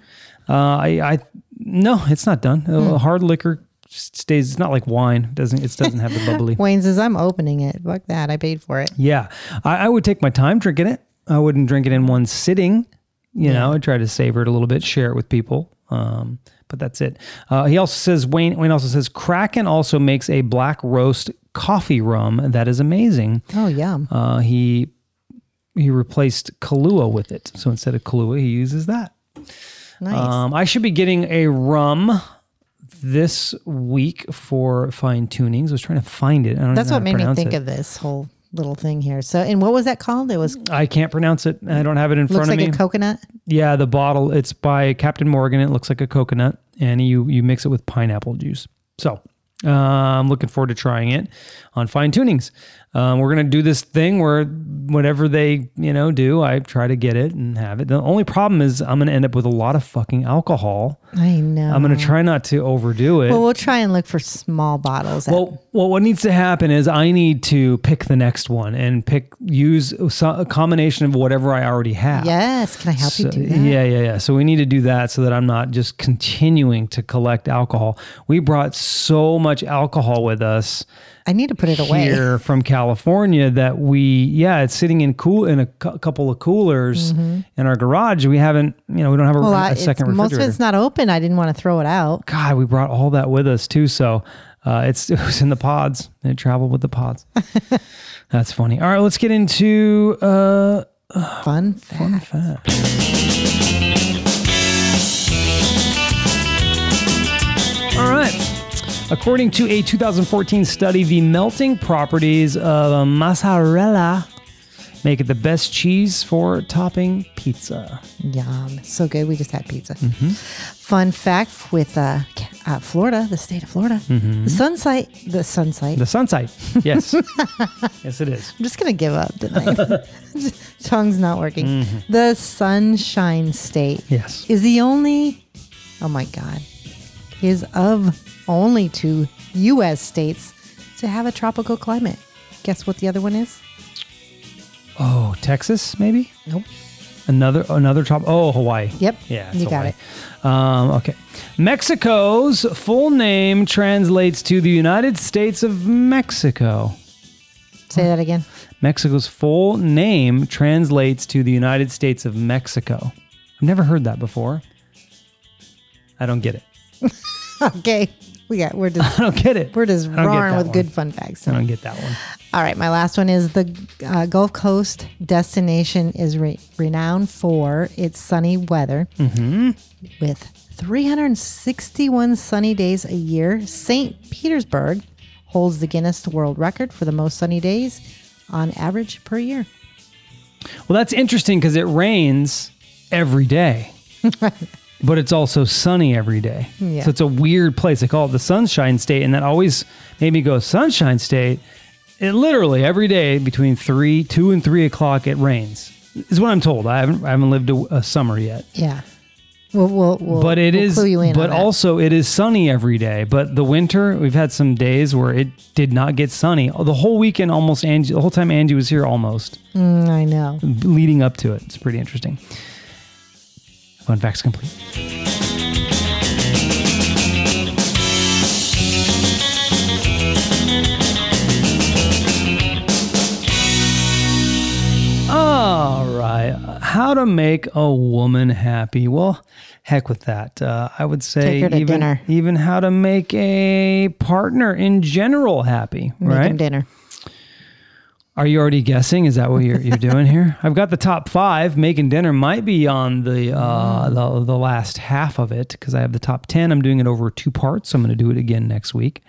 Uh, I, I, no, it's not done. Uh, hard liquor stays. It's not like wine. It doesn't it doesn't have the bubbly. Wayne says I'm opening it. Fuck that. I paid for it. Yeah, I, I would take my time drinking it. I wouldn't drink it in one sitting. You know, I'd try to savor it a little bit, share it with people. Um, but that's it. Uh, he also says Wayne. Wayne also says Kraken also makes a black roast coffee rum that is amazing. Oh, yeah. Uh, he he replaced Kahlua with it. So instead of Kahlua, he uses that. Nice. Um, I should be getting a rum this week for fine tunings. I was trying to find it. I don't That's what made me think it. of this whole little thing here. So, and what was that called? It was I can't pronounce it. I don't have it in looks front like of me. It's like a coconut. yeah, the bottle. It's by Captain Morgan. It looks like a coconut, and you you mix it with pineapple juice. So Uh, I'm looking forward to trying it on fine tunings. Um, we're gonna do this thing where whatever they you know do, I try to get it and have it. The only problem is I'm gonna end up with a lot of fucking alcohol. I know. I'm gonna try not to overdo it. Well, we'll try and look for small bottles. at- Well, well, what needs to happen is I need to pick the next one and pick use a combination of whatever I already have. yes. Can I help So- you do that? Yeah, yeah, yeah. So we need to do that so that I'm not just continuing to collect alcohol. We brought so much alcohol with us I need to put it away. here from California that we, yeah, it's sitting in cool in a cou- couple of coolers in our garage. We haven't, you know, we don't have a, Mm-hmm. Well, a I, it's, second most of it's not open. I didn't want to throw it out. God, we brought all that with us too. So uh, it's it was in the pods. It traveled with the pods. That's funny. All right, let's get into uh, Fun fact. All According to a 2014 study, the melting properties of a mozzarella make it the best cheese for topping pizza. Yum. So good. We just had pizza. Mm-hmm. Fun fact with uh, uh, Florida, the state of Florida, the sunlight, the sunlight. Mm-hmm. The sunlight. Yes. yes, it is. I'm just going to give up, didn't Tongue's not working. Mm-hmm. The Sunshine State Yes. is the only, oh my God, is of only two U.S. states to have a tropical climate. Guess what the other one is? Oh, Texas, maybe? Nope. Another another top. Oh, Hawaii. Yep. Yeah, You got it. Um, okay. Mexico's full name translates to the United States of Mexico. Say that again. Mexico's full name translates to the United States of Mexico. I've never heard that before. I don't get it. Okay. We got, we're just, I don't get it. we're just roaring with one. good fun facts. I don't get that one. All right, my last one is the uh, Gulf Coast destination is re- renowned for its sunny weather. Mm-hmm. With 361 sunny days a year, St. Petersburg holds the Guinness World Record for the most sunny days on average per year. Well, that's interesting because it rains every day, but it's also sunny every day. Yeah. So it's a weird place. They call it the Sunshine State, and that always made me go Sunshine State. It literally every day between three, two, and three o'clock it rains. Is what I'm told. I haven't I haven't lived a, a summer yet, Yeah. We'll, we'll, we'll, but it is. clue you in but also it is sunny every day. But the winter, we've had some days where it did not get sunny. The whole weekend, almost Angie, the whole time Angie was here, almost Mm, I know. leading up to it. It's pretty interesting. Fun facts complete. All right. How to make a woman happy? Well, heck with that. Uh, I would say Take her to even dinner. even how to make a partner in general happy. Make right? dinner. Are you already guessing? Is that what you're, you're doing here? I've got the top five. Making dinner might be on the uh, the, the last half of it because I have the top ten. I'm doing it over two parts. I'm going to do it again next week.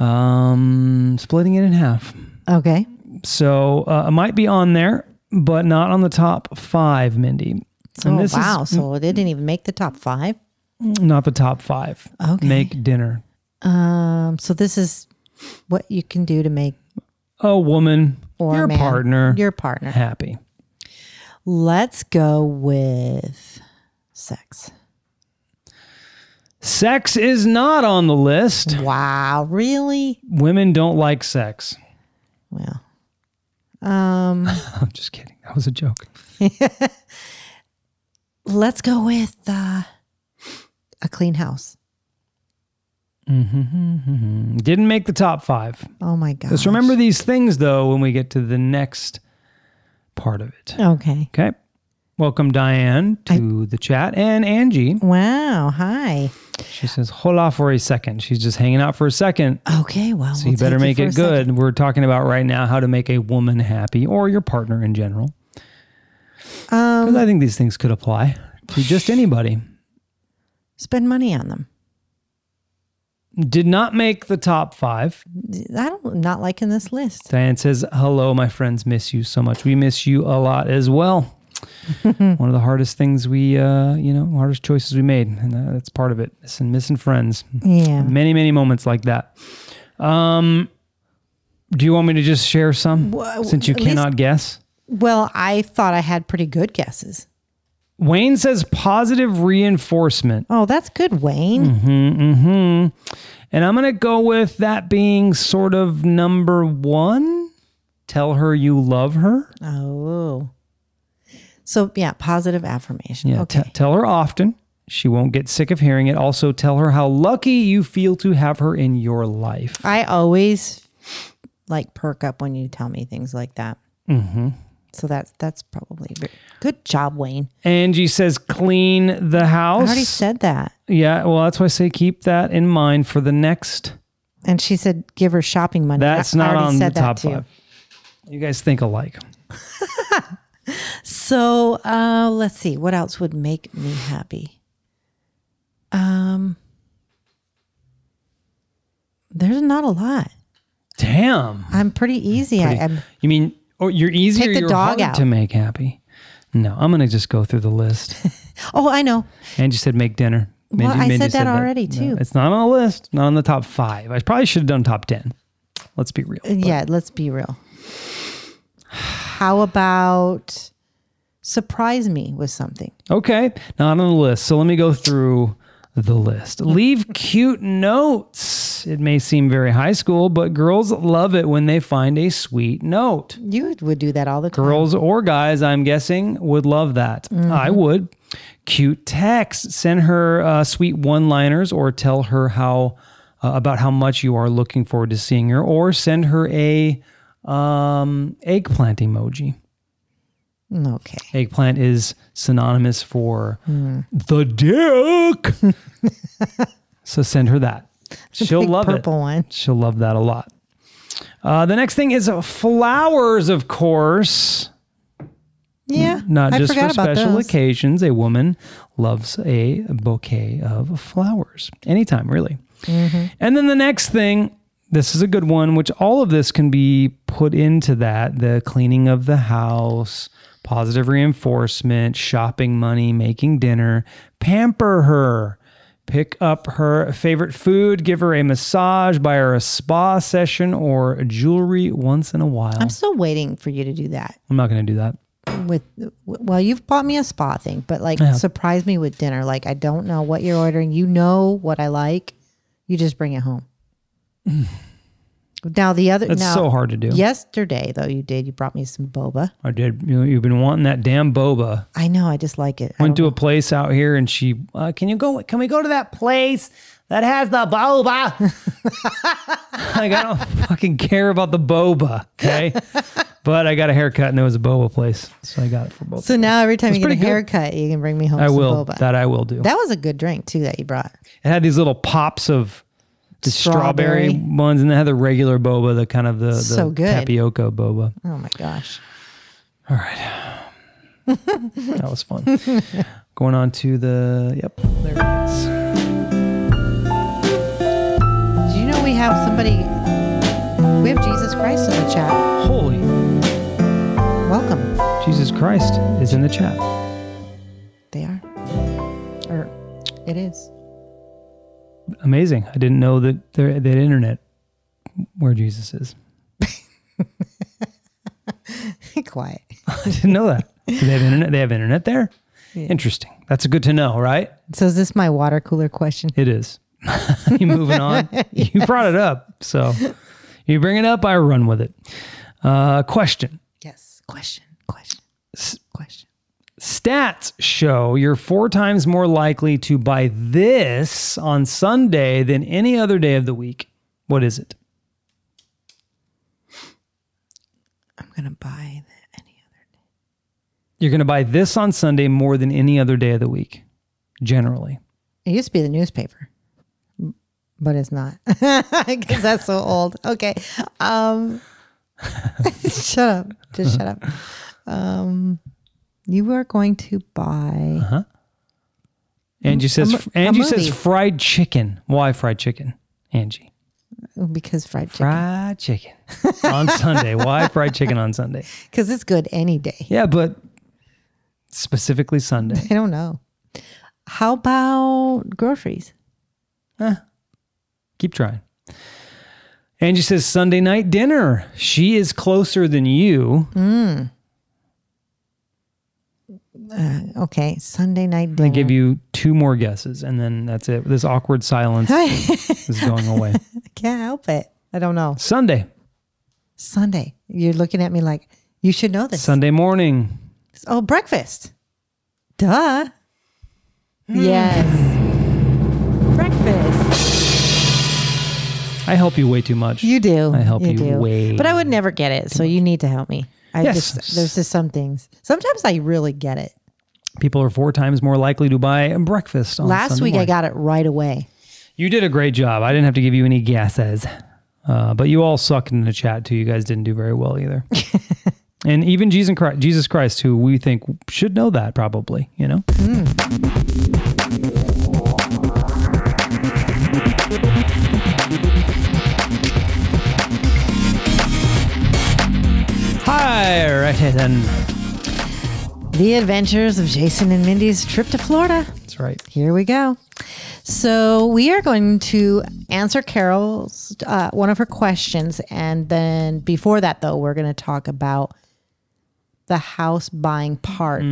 Um, splitting it in half. Okay. So uh, it might be on there, but not on the top five, Mindy. And oh, wow. is so it didn't even make the top five. not the top five. Okay. Make dinner. Um, so this is what you can do to make A woman, or your man, partner, your partner. happy. Let's go with sex. Sex is not on the list. Wow, really? Women don't like sex. Well, um, I'm just kidding. That was a joke. let's go with uh, a clean house. Didn't make the top five. Oh my god! Just remember these things though when we get to the next part of it. Okay. Okay. Welcome Diane to the chat and Angie. Wow. Hi. She says, "Hola for a second. She's just hanging out for a second. Okay. Well, So you better make it good. We're talking about right now how to make a woman happy or your partner in general. Um, I think these things could apply to just anybody. spend money on them. Did not make the top five. I don't I'm not liking this list. Diane says, Hello, my friends. Miss you so much. We miss you a lot as well. One of the hardest things we, uh, you know, hardest choices we made, and uh, that's part of it. Missing, missing friends. Yeah. Many, many moments like that. Um, do you want me to just share some Well, since you at least- cannot guess? Well, I thought I had pretty good guesses. Wayne says positive reinforcement. Oh, that's good, Wayne. Mm-hmm. And I'm going to go with that being sort of number one. Tell her you love her. Oh. So, yeah, positive affirmation. Yeah. okay. t- tell her often. She won't get sick of hearing it. Also, tell her how lucky you feel to have her in your life. I always like perk up when you tell me things like that. Mm-hmm. So that's that's probably good job, Wayne. Angie says clean the house. I already said that. yeah. Well, that's why I say keep that in mind for the next. And she said give her shopping money. That's I- I not already on the top five. You guys think alike. So uh, let's see. What else would make me happy? Um, there's not a lot. Damn. I'm pretty easy. I, I'm You mean, or you're easier, Take the you're dog out. to make happy. No, I'm gonna just go through the list. oh, I know. And you said make dinner. Well, I said that already, No, too. it's not on the list. Not on the top five. I probably should have done top ten. Let's be real. But Yeah, let's be real. How about surprise me with something? Okay, not on the list. So let me go through the list. Leave cute notes. It may seem very high school, but girls love it when they find a sweet note. You would do that all the time. Girls or guys, I'm guessing, would love that. I would. Cute text. Send her uh, sweet one liners or tell her how uh, about how much you are looking forward to seeing her, or send her a um, eggplant emoji. Okay. Eggplant is synonymous for the dick. so send her that. She'll love purple it. one. She'll love that a lot. Uh, the next thing is flowers, of course. Yeah. Not I just for special occasions. A woman loves a bouquet of flowers anytime, really. Mm-hmm. And then the next thing, this is a good one, which all of this can be put into that the cleaning of the house, positive reinforcement, shopping money, making dinner, pamper her. Pick up her favorite food, give her a massage, buy her a spa session or jewelry once in a while. I'm still waiting for you to do that. I'm not going to do that. With well, you've bought me a spa thing, but like Yeah. surprise me with dinner. Like I don't know what you're ordering. You know what I like. You just bring it home. now the other It's now, so hard to do. Yesterday though, you did. You brought me some boba. I did. You, you've been wanting that damn boba. I know. I just like it. I Went to a place out here, and she, uh, can you go? Can we go to that place that has the boba? like I don't fucking care about the boba, okay? but I got a haircut, and there was a boba place, so I got it for both. So now every time you get a good. haircut, you can bring me home I will. boba. That I will do. that was a good drink too that you brought. it had these little pops of the strawberry, Strawberry. ones, and they had the regular boba, the kind of the, the So good. tapioca boba. Oh my gosh. All right. that was fun. Going on to the, yep, there it is. Do you know we have somebody? We have Jesus Christ in the chat. Holy Welcome. Jesus Christ is in the chat. They are. Or it is. Amazing. I didn't know that there that internet where Jesus is. Quiet. I didn't know that. Do they have internet? They have internet there? Interesting. That's good to know, right? So is this my water cooler question? It is. you moving on? You brought it up. So you bring it up, I run with it. Uh, question. Yes. Question. Question. Question. Stats show you're four times more likely to buy this on Sunday than any other day of the week. What is it? I'm gonna buy the, any other. Day. You're going to buy this on Sunday more than any other day of the week, generally. It used to be the newspaper, but it's not because that's so old. Okay. Um, shut up. Just shut up. Um, you are going to buy. Uh-huh. Angie says. a Angie says fried chicken. Why fried chicken? Angie, Because fried chicken. fried chicken on Sunday. Why fried chicken on Sunday? Because it's good any day. Yeah, but specifically Sunday. I don't know. How about groceries? Eh. Keep trying. Angie says Sunday night dinner. She is closer than you. Hmm. Uh, okay, Sunday night I dinner. give you two more guesses, and then that's it. This awkward silence is going away. I can't help it. I don't know. Sunday, Sunday. You're looking at me like you should know this. Sunday morning. Oh, breakfast. Duh. Hmm. Yes. Breakfast. I help you way too much. You do. I help you do. way But I would never get it, so you need to help me. I Yes. just there's just some things. Sometimes I really get it. People are four times more likely to buy breakfast. On Last Sunday week I got it right away. You did a great job. I didn't have to give you any guesses. Uh, but you all sucked in the chat too. You guys didn't do very well either. and even Jesus Christ, Jesus Christ, who we think should know that probably, you know? Hi, right then. The Adventures of Jason and Mindy's trip to Florida. That's right. Here we go. So we are going to answer Carol's uh, one of her questions, and then before that, though, we're going to talk about the house buying part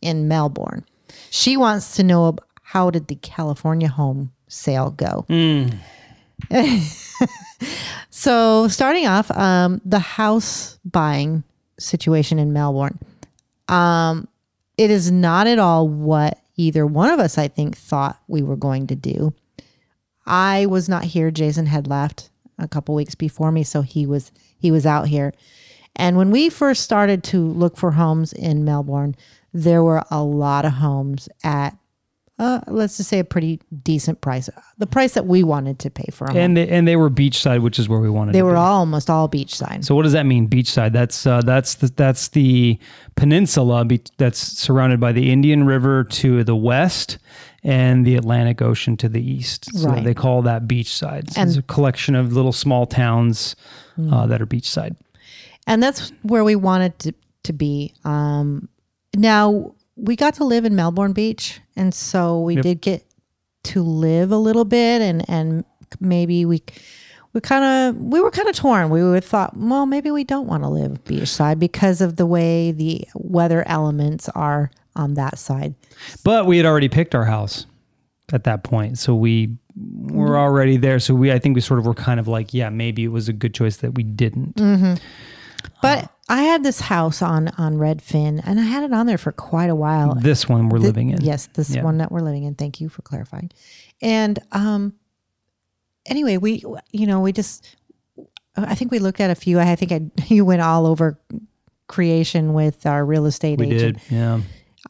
in Melbourne. She wants to know how did the California home sale go. so starting off, um, the house buying situation in Melbourne um, it is not at all what either one of us, I think, thought we were going to do. I was not here. Jason had left a couple weeks before me, so he was he was out here. And when we first started to look for homes in Melbourne, there were a lot of homes at uh, let's just say a pretty decent price, the price that we wanted to pay for home. And they, and they were beachside, which is where we wanted they to were be. almost all beachside. So what does that mean? Beachside. That's uh, that's the, that's the peninsula be- that's surrounded by the Indian River to the west and the Atlantic Ocean to the east. So Right. they call that beachside. So And- it's a collection of little small towns uh, that are beachside. and that's where we wanted to, to be. Um, now we got to live in Melbourne Beach, and so we did get to live a little bit, and and maybe we we kind of we were kind of torn. We would thought, well, maybe we don't want to live beachside because of the way the weather elements are on that side. But we had already picked our house at that point, so we were mm-hmm. already there. So we, I think we sort of were kind of like, yeah, maybe it was a good choice that we didn't. Mm-hmm. But uh, I had this house on on Redfin, and I had it on there for quite a while. This one we're living in. Yes, this Yeah. one that we're living in. Thank you for clarifying. And um, anyway, we you know we just I think we looked at a few. I think I you went all over creation with our real estate we agent. did. Yeah.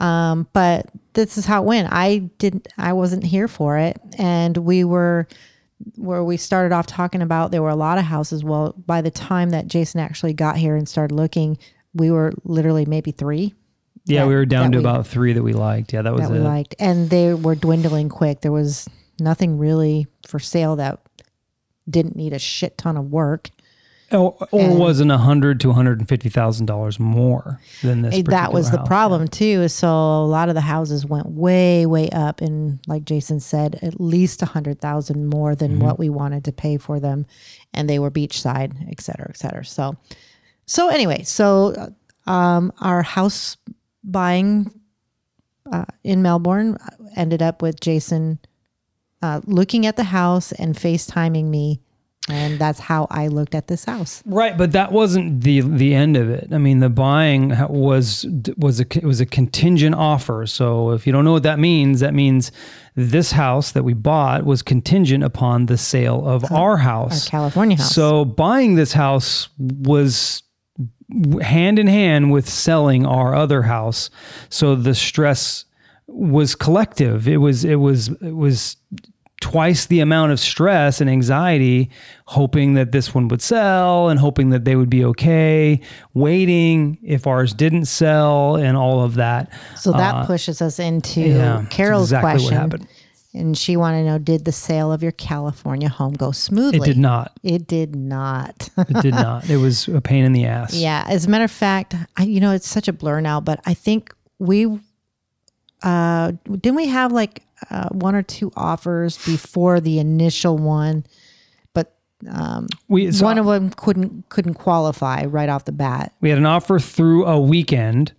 Um, but this is how it went. I didn't. I wasn't here for it, and we were where we started off talking about there were a lot of houses. Well, by the time that Jason actually got here and started looking, we were literally maybe three Yeah, that- we were down to we- about three that we liked. Yeah, that was that we it. liked, and they were dwindling quick. There was nothing really for sale that didn't need a shit ton of work. Or, or wasn't a hundred to one hundred and fifty thousand dollars more than this. That was the house. problem too. So a lot of the houses went way, way up, and like Jason said, at least a hundred thousand more than Mm-hmm. what we wanted to pay for them, and they were beachside, et cetera, et cetera. So, so anyway, so um, our house buying uh, in Melbourne ended up with Jason uh, looking at the house and FaceTiming me. And that's how I looked at this house. Right, but that wasn't the the end of it. I mean, the buying was was a it was a contingent offer. So if you don't know what that means, that means this house that we bought was contingent upon the sale of our house, Our California house. So buying this house was hand in hand with selling our other house. So the stress was collective. It was it was it was twice the amount of stress and anxiety hoping that this one would sell and hoping that they would be okay waiting if ours didn't sell and all of that So that pushes us into Uh, yeah, Carol's exactly question. And she wanted to know Did the sale of your California home go smoothly? it did not It did not. it did not it was a pain in the ass yeah. As a matter of fact, I, you know, it's such a blur now, but I think we uh, didn't we have like uh, one or two offers before the initial one? But um, We so one of them couldn't couldn't qualify right off the bat. we had an offer through a weekend,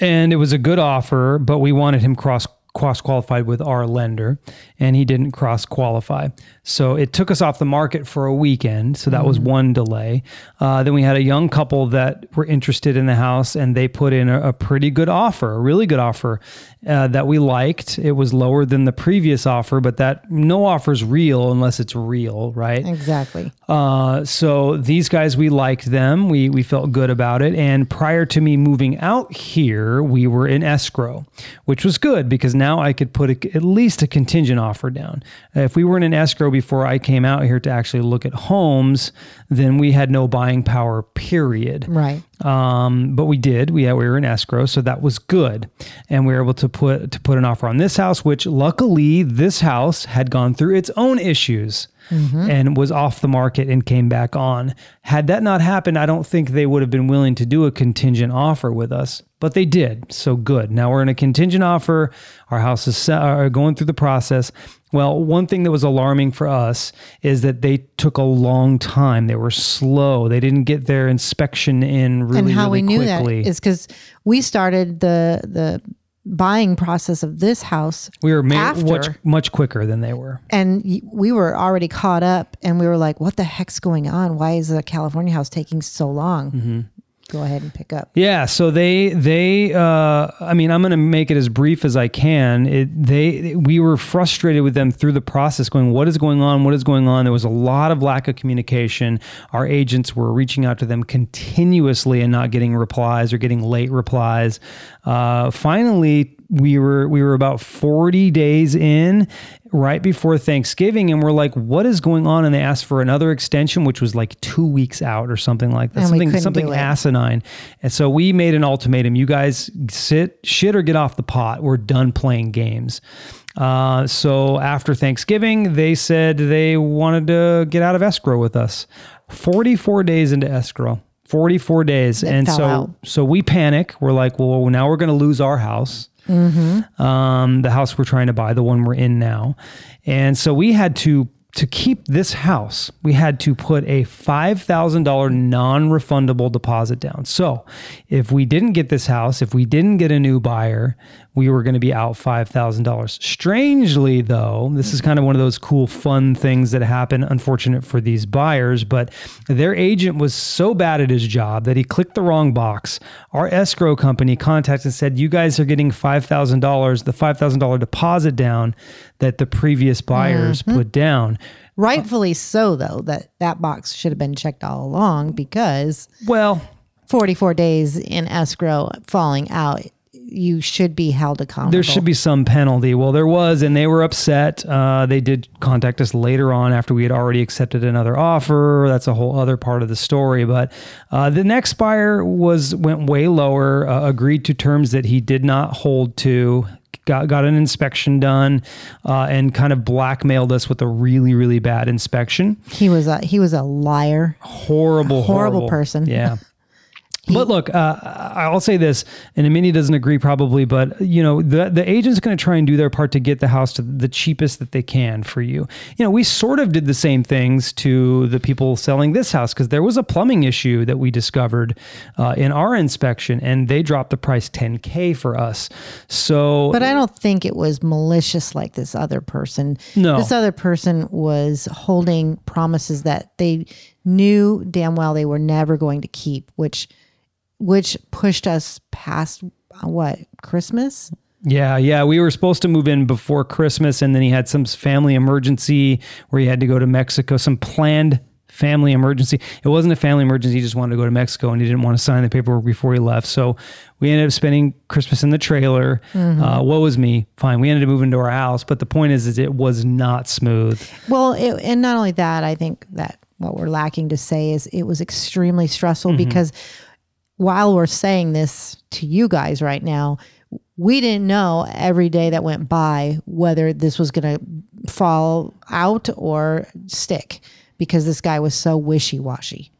and it was a good offer, but we wanted him cross cross qualified with our lender, and he didn't cross qualify. So it took us off the market for a weekend. So that was one delay. Uh, then we had a young couple that were interested in the house, and they put in a, a pretty good offer, a really good offer uh, that we liked. It was lower than the previous offer, but that no offer is real unless it's real, right? Exactly. Uh, so these guys, we liked them. We we felt good about it. And prior to me moving out here, we were in escrow, which was good because now I could put a, at least a contingent offer down. If we weren't in escrow before I came out here to actually look at homes, then we had no buying power. Period. Right. Um, but we did. We we were in escrow, so that was good, and we were able to put to put an offer on this house. Which luckily, this house had gone through its own issues and was off the market and came back on. Had that not happened, I don't think they would have been willing to do a contingent offer with us. But they did, so good. Now we're in a contingent offer. Our house is are going through the process. Well, one thing that was alarming for us is that they took a long time. They were slow. They didn't get their inspection in really, and how really we knew that is because we started the the buying process of this house we were after. much much quicker than they were. and we were already caught up and we were like what the heck's going on why is the california house taking so long Mm-hmm. Go ahead and pick up Yeah, so they they uh I mean, I'm going to make it as brief as I can. It they we were frustrated with them through the process going what is going on? What is going on? There was a lot of lack of communication. Our agents were reaching out to them continuously and not getting replies or getting late replies. Uh finally we were we were about 40 days in right before Thanksgiving and we're like what is going on and they asked for another extension which was like 2 weeks out or something like that. And something something asinine. And so we made an ultimatum. You guys sit, shit, or get off the pot. We're done playing games. Uh, so after Thanksgiving, they said they wanted to get out of escrow with us. 44 days into escrow. 44 days. and so out. so we panic. We're like, well, now we're going to lose our house. Um, the house we're trying to buy, the one we're in now. And so we had to to keep this house, we had to put a $5,000 non-refundable deposit down. So, if we didn't get this house, if we didn't get a new buyer, we were going to be out $5,000. Strangely though, this is mm-hmm. kind of one of those cool fun things that happen unfortunate for these buyers, but their agent was so bad at his job that he clicked the wrong box. Our escrow company contacted and said, "You guys are getting $5,000, the $5,000 deposit down that the previous buyers mm-hmm. put down." rightfully so though that that box should have been checked all along because Well, 44 days in escrow falling out you should be held accountable there should be some penalty. Well, there was, and they were upset. Uh, they did contact us later on after we had already accepted another offer. That's a whole other part of the story. But uh, the next buyer was went way lower, uh, agreed to terms that he did not hold to. Got, got an inspection done uh, and kind of blackmailed us with a really really bad inspection he was a he was a liar horrible, Horrible person. Yeah. But look, uh, I'll say this, and Mindy doesn't agree probably, but you know the the agent's going to try and do their part to get the house to the cheapest that they can for you. You know, we sort of did the same things to the people selling this house because there was a plumbing issue that we discovered uh, in our inspection, and they dropped the price 10k for us. So, But I don't think it was malicious like this other person. No. This other person was holding promises that they knew damn well they were never going to keep, which which pushed us past uh, what Christmas. Yeah, yeah. We were supposed to move in before Christmas, and then he had some family emergency where he had to go to Mexico, some planned family emergency. It wasn't a family emergency. He just wanted to go to Mexico and he didn't want to sign the paperwork before he left. So we ended up spending Christmas in the trailer. Uh, what was me? Fine. We ended up moving to our house. But the point is, is it was not smooth. Well, it, and not only that, I think that what we're lacking to say is it was extremely stressful because while we're saying this to you guys right now, we didn't know every day that went by whether this was going to fall out or stick because this guy was so wishy washy.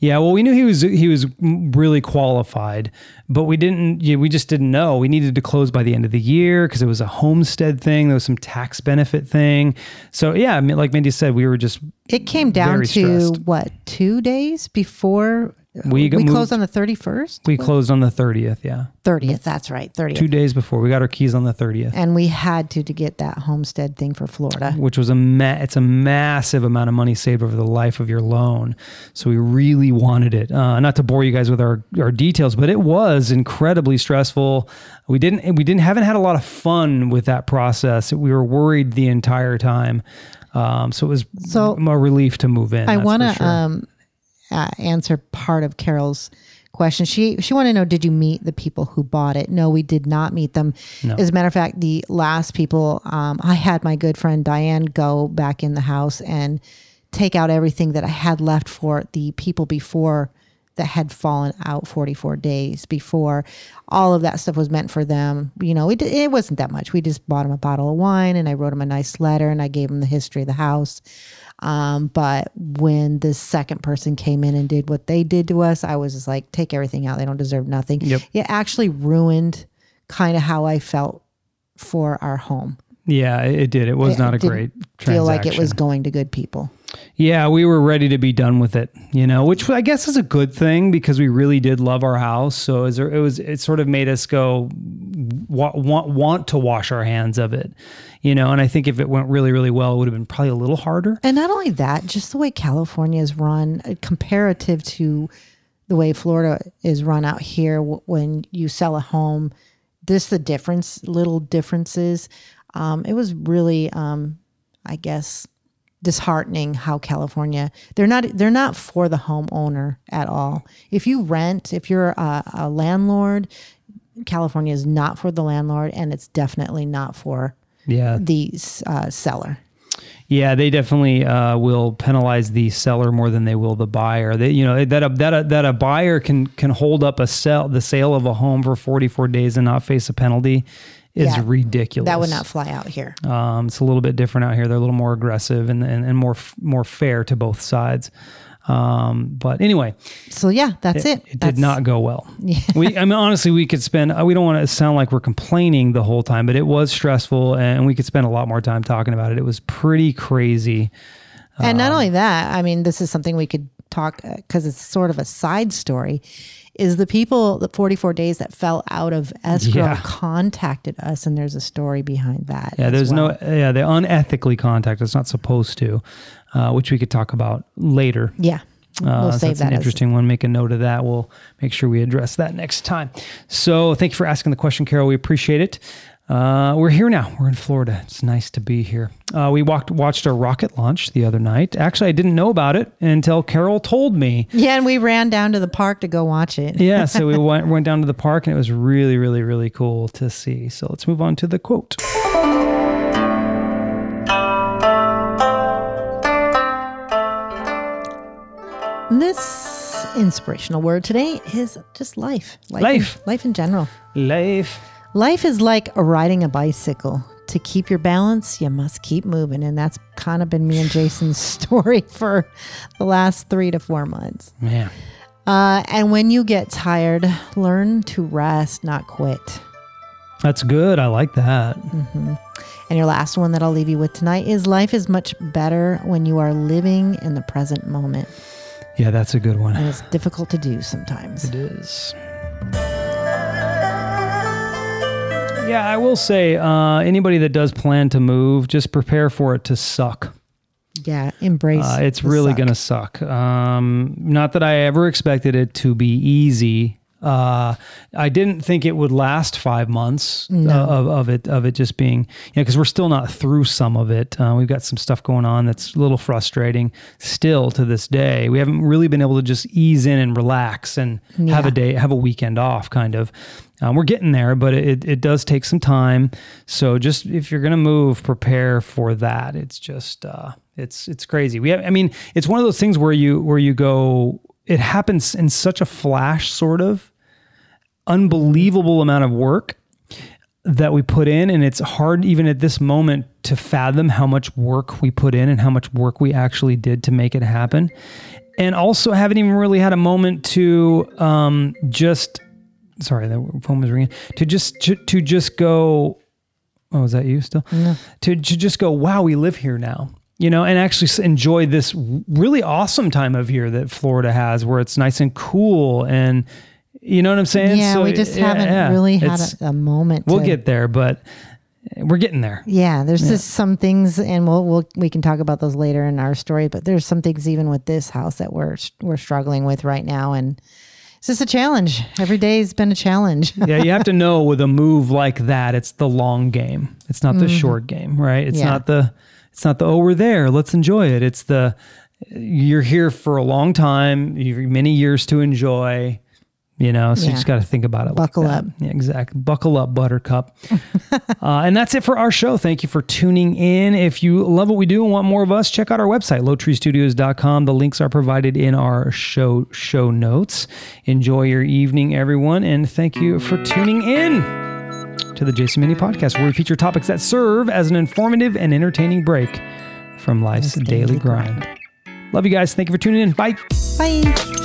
Yeah, well, we knew he was he was really qualified, but we didn't. Yeah, we just didn't know. We needed to close by the end of the year because it was a homestead thing. There was some tax benefit thing. So yeah, I mean, like Mindy said, we were just It came down to stressed. what two days before We we, got closed on the thirty first. we closed on the thirtieth. Yeah, Thirtieth. That's right. 30th two days before we got our keys on the thirtieth. And we had to to get that homestead thing for Florida. which was a ma- it's a massive amount of money saved over the life of your loan. So we really wanted it. Uh, not to bore you guys with our, our details, but it was incredibly stressful. We didn't we didn't haven't had a lot of fun with that process. We were worried the entire time. Um, so it was So- a relief to move in. I want to sure. um, uh, answer part of Carol's question. She she wanted to know, did you meet the people who bought it? No, we did not meet them. As a matter of fact, the last people, um, I had my good friend Diane go back in the house and take out everything that I had left for the people before that had fallen out 44 days before all of that stuff was meant for them. You know it, it wasn't that much. We just bought them a bottle of wine and i wrote them a nice letter and i gave them the history of the house. Um, but when the second person came in and did what they did to us i was just like take everything out. They don't deserve nothing. Yep. it actually ruined kind of how i felt for our home. Yeah, it, did. It was It not a great feel like it was going to good people Yeah, we were ready to be done with it, you know, which I guess is a good thing because we really did love our house. So it was it sort of made us go want, want want to wash our hands of it, you know. And I think if it went really really well, it would have been probably a little harder. And not only that, just the way California is run, uh, comparative to the way Florida is run out here, when you sell a home, this the difference, little differences. Um, it was really, um, I guess, disheartening how California they're not they're not for the homeowner at all. If you rent, if you're a, a landlord, California is not for the landlord, and it's definitely not for Yeah, the uh, seller. yeah, they definitely uh, will penalize the seller more than they will the buyer. They, you know, that a, that a, that a buyer can can hold up a sell the sale of a home for forty four days and not face a penalty is Yeah, ridiculous. That would not fly out here. Um, it's a little bit different out here. They're a little more aggressive and, and, and more more fair to both sides. Um, but anyway, So yeah, that's it. it That's- did not go well. Yeah. We, I mean, honestly, we could spend. uh, We don't want to sound like we're complaining the whole time, but it was stressful, and we could spend a lot more time talking about it. It was pretty crazy. And Um, not only that, I mean, this is something we could talk because it's sort of a side story. Is the people the 44 days that fell out of escrow Yeah. contacted us, and there's a story behind that. Yeah, there's well. no. Yeah, they unethically contact us. Not supposed to, uh, which we could talk about later. Yeah, Uh, we'll so save that's that an as interesting one. Make a note of that. We'll make sure we address that next time. So thank you for asking the question, Carol. We appreciate it. Uh, we're here now. We're in Florida. It's nice to be here. Uh, we walked, watched a rocket launch the other night. Actually, I didn't know about it until Carol told me. Yeah, and we ran down to the park to go watch it. Yeah, so we went went down to the park and it was really, really, really cool to see. So let's move on to the quote. This inspirational word today is just life. Life. In, life in general. Life. Life is like riding a bicycle. To keep your balance, you must keep moving. And that's kind of been me and Jason's story for the last three to four months. Man. Uh, and when you get tired, learn to rest, not quit. That's good. I like that. And your last one that I'll leave you with tonight is life is much better when you are living in the present moment. Yeah, that's a good one. And it's difficult to do sometimes. It is. Yeah, I will say, uh, anybody that does plan to move, just prepare for it to suck. Yeah, embrace. Uh, it's really going to suck. Um, not that I ever expected it to be easy. Uh, I didn't think it would last five months uh, of, of it of it just being, you know, because we're still not through some of it. Uh, we've got some stuff going on that's a little frustrating still to this day. We haven't really been able to just ease in and relax and have a day, have a weekend off, kind of. Um, we're getting there, but it, it does take some time. So just if you're gonna move, prepare for that. It's just uh, it's it's crazy. We have, I mean, it's one of those things where you where you go. It happens in such a flash, sort of unbelievable amount of work that we put in and it's hard even at this moment to fathom how much work we put in and how much work we actually did to make it happen. And also haven't even really had a moment to um, just sorry the phone was ringing to just to, to just go oh is that you still? To, to just go wow we live here now you know and actually enjoy this really awesome time of year that florida has where it's nice and cool and you know what i'm saying Yeah, So, we just yeah, haven't yeah, really had a, a moment. we'll to- get there but we're getting there Yeah, there's just some things, and we'll, we'll we can talk about those later in our story. But there's some things even with this house that we're we're struggling with right now, and it's just a challenge. Every day's been a challenge. yeah, you have to know with a move like that, it's the long game. It's not the mm-hmm. short game, right? It's. Yeah. not the it's not the oh we're there, let's enjoy it. It's the you're here for a long time, you've many years to enjoy. You know, so you just got to think about it. Buckle that. up. Yeah, exactly. Buckle up, Buttercup. uh, and that's it for our show. Thank you for tuning in. If you love what we do and want more of us, check out our website, lowtreestudios.com. The links are provided in our show show notes. Enjoy your evening, everyone, and thank you for tuning in to the Jason Mindy Podcast, where we feature topics that serve as an informative and entertaining break from life's daily grind. Love you guys. Thank you for tuning in. Bye. Bye.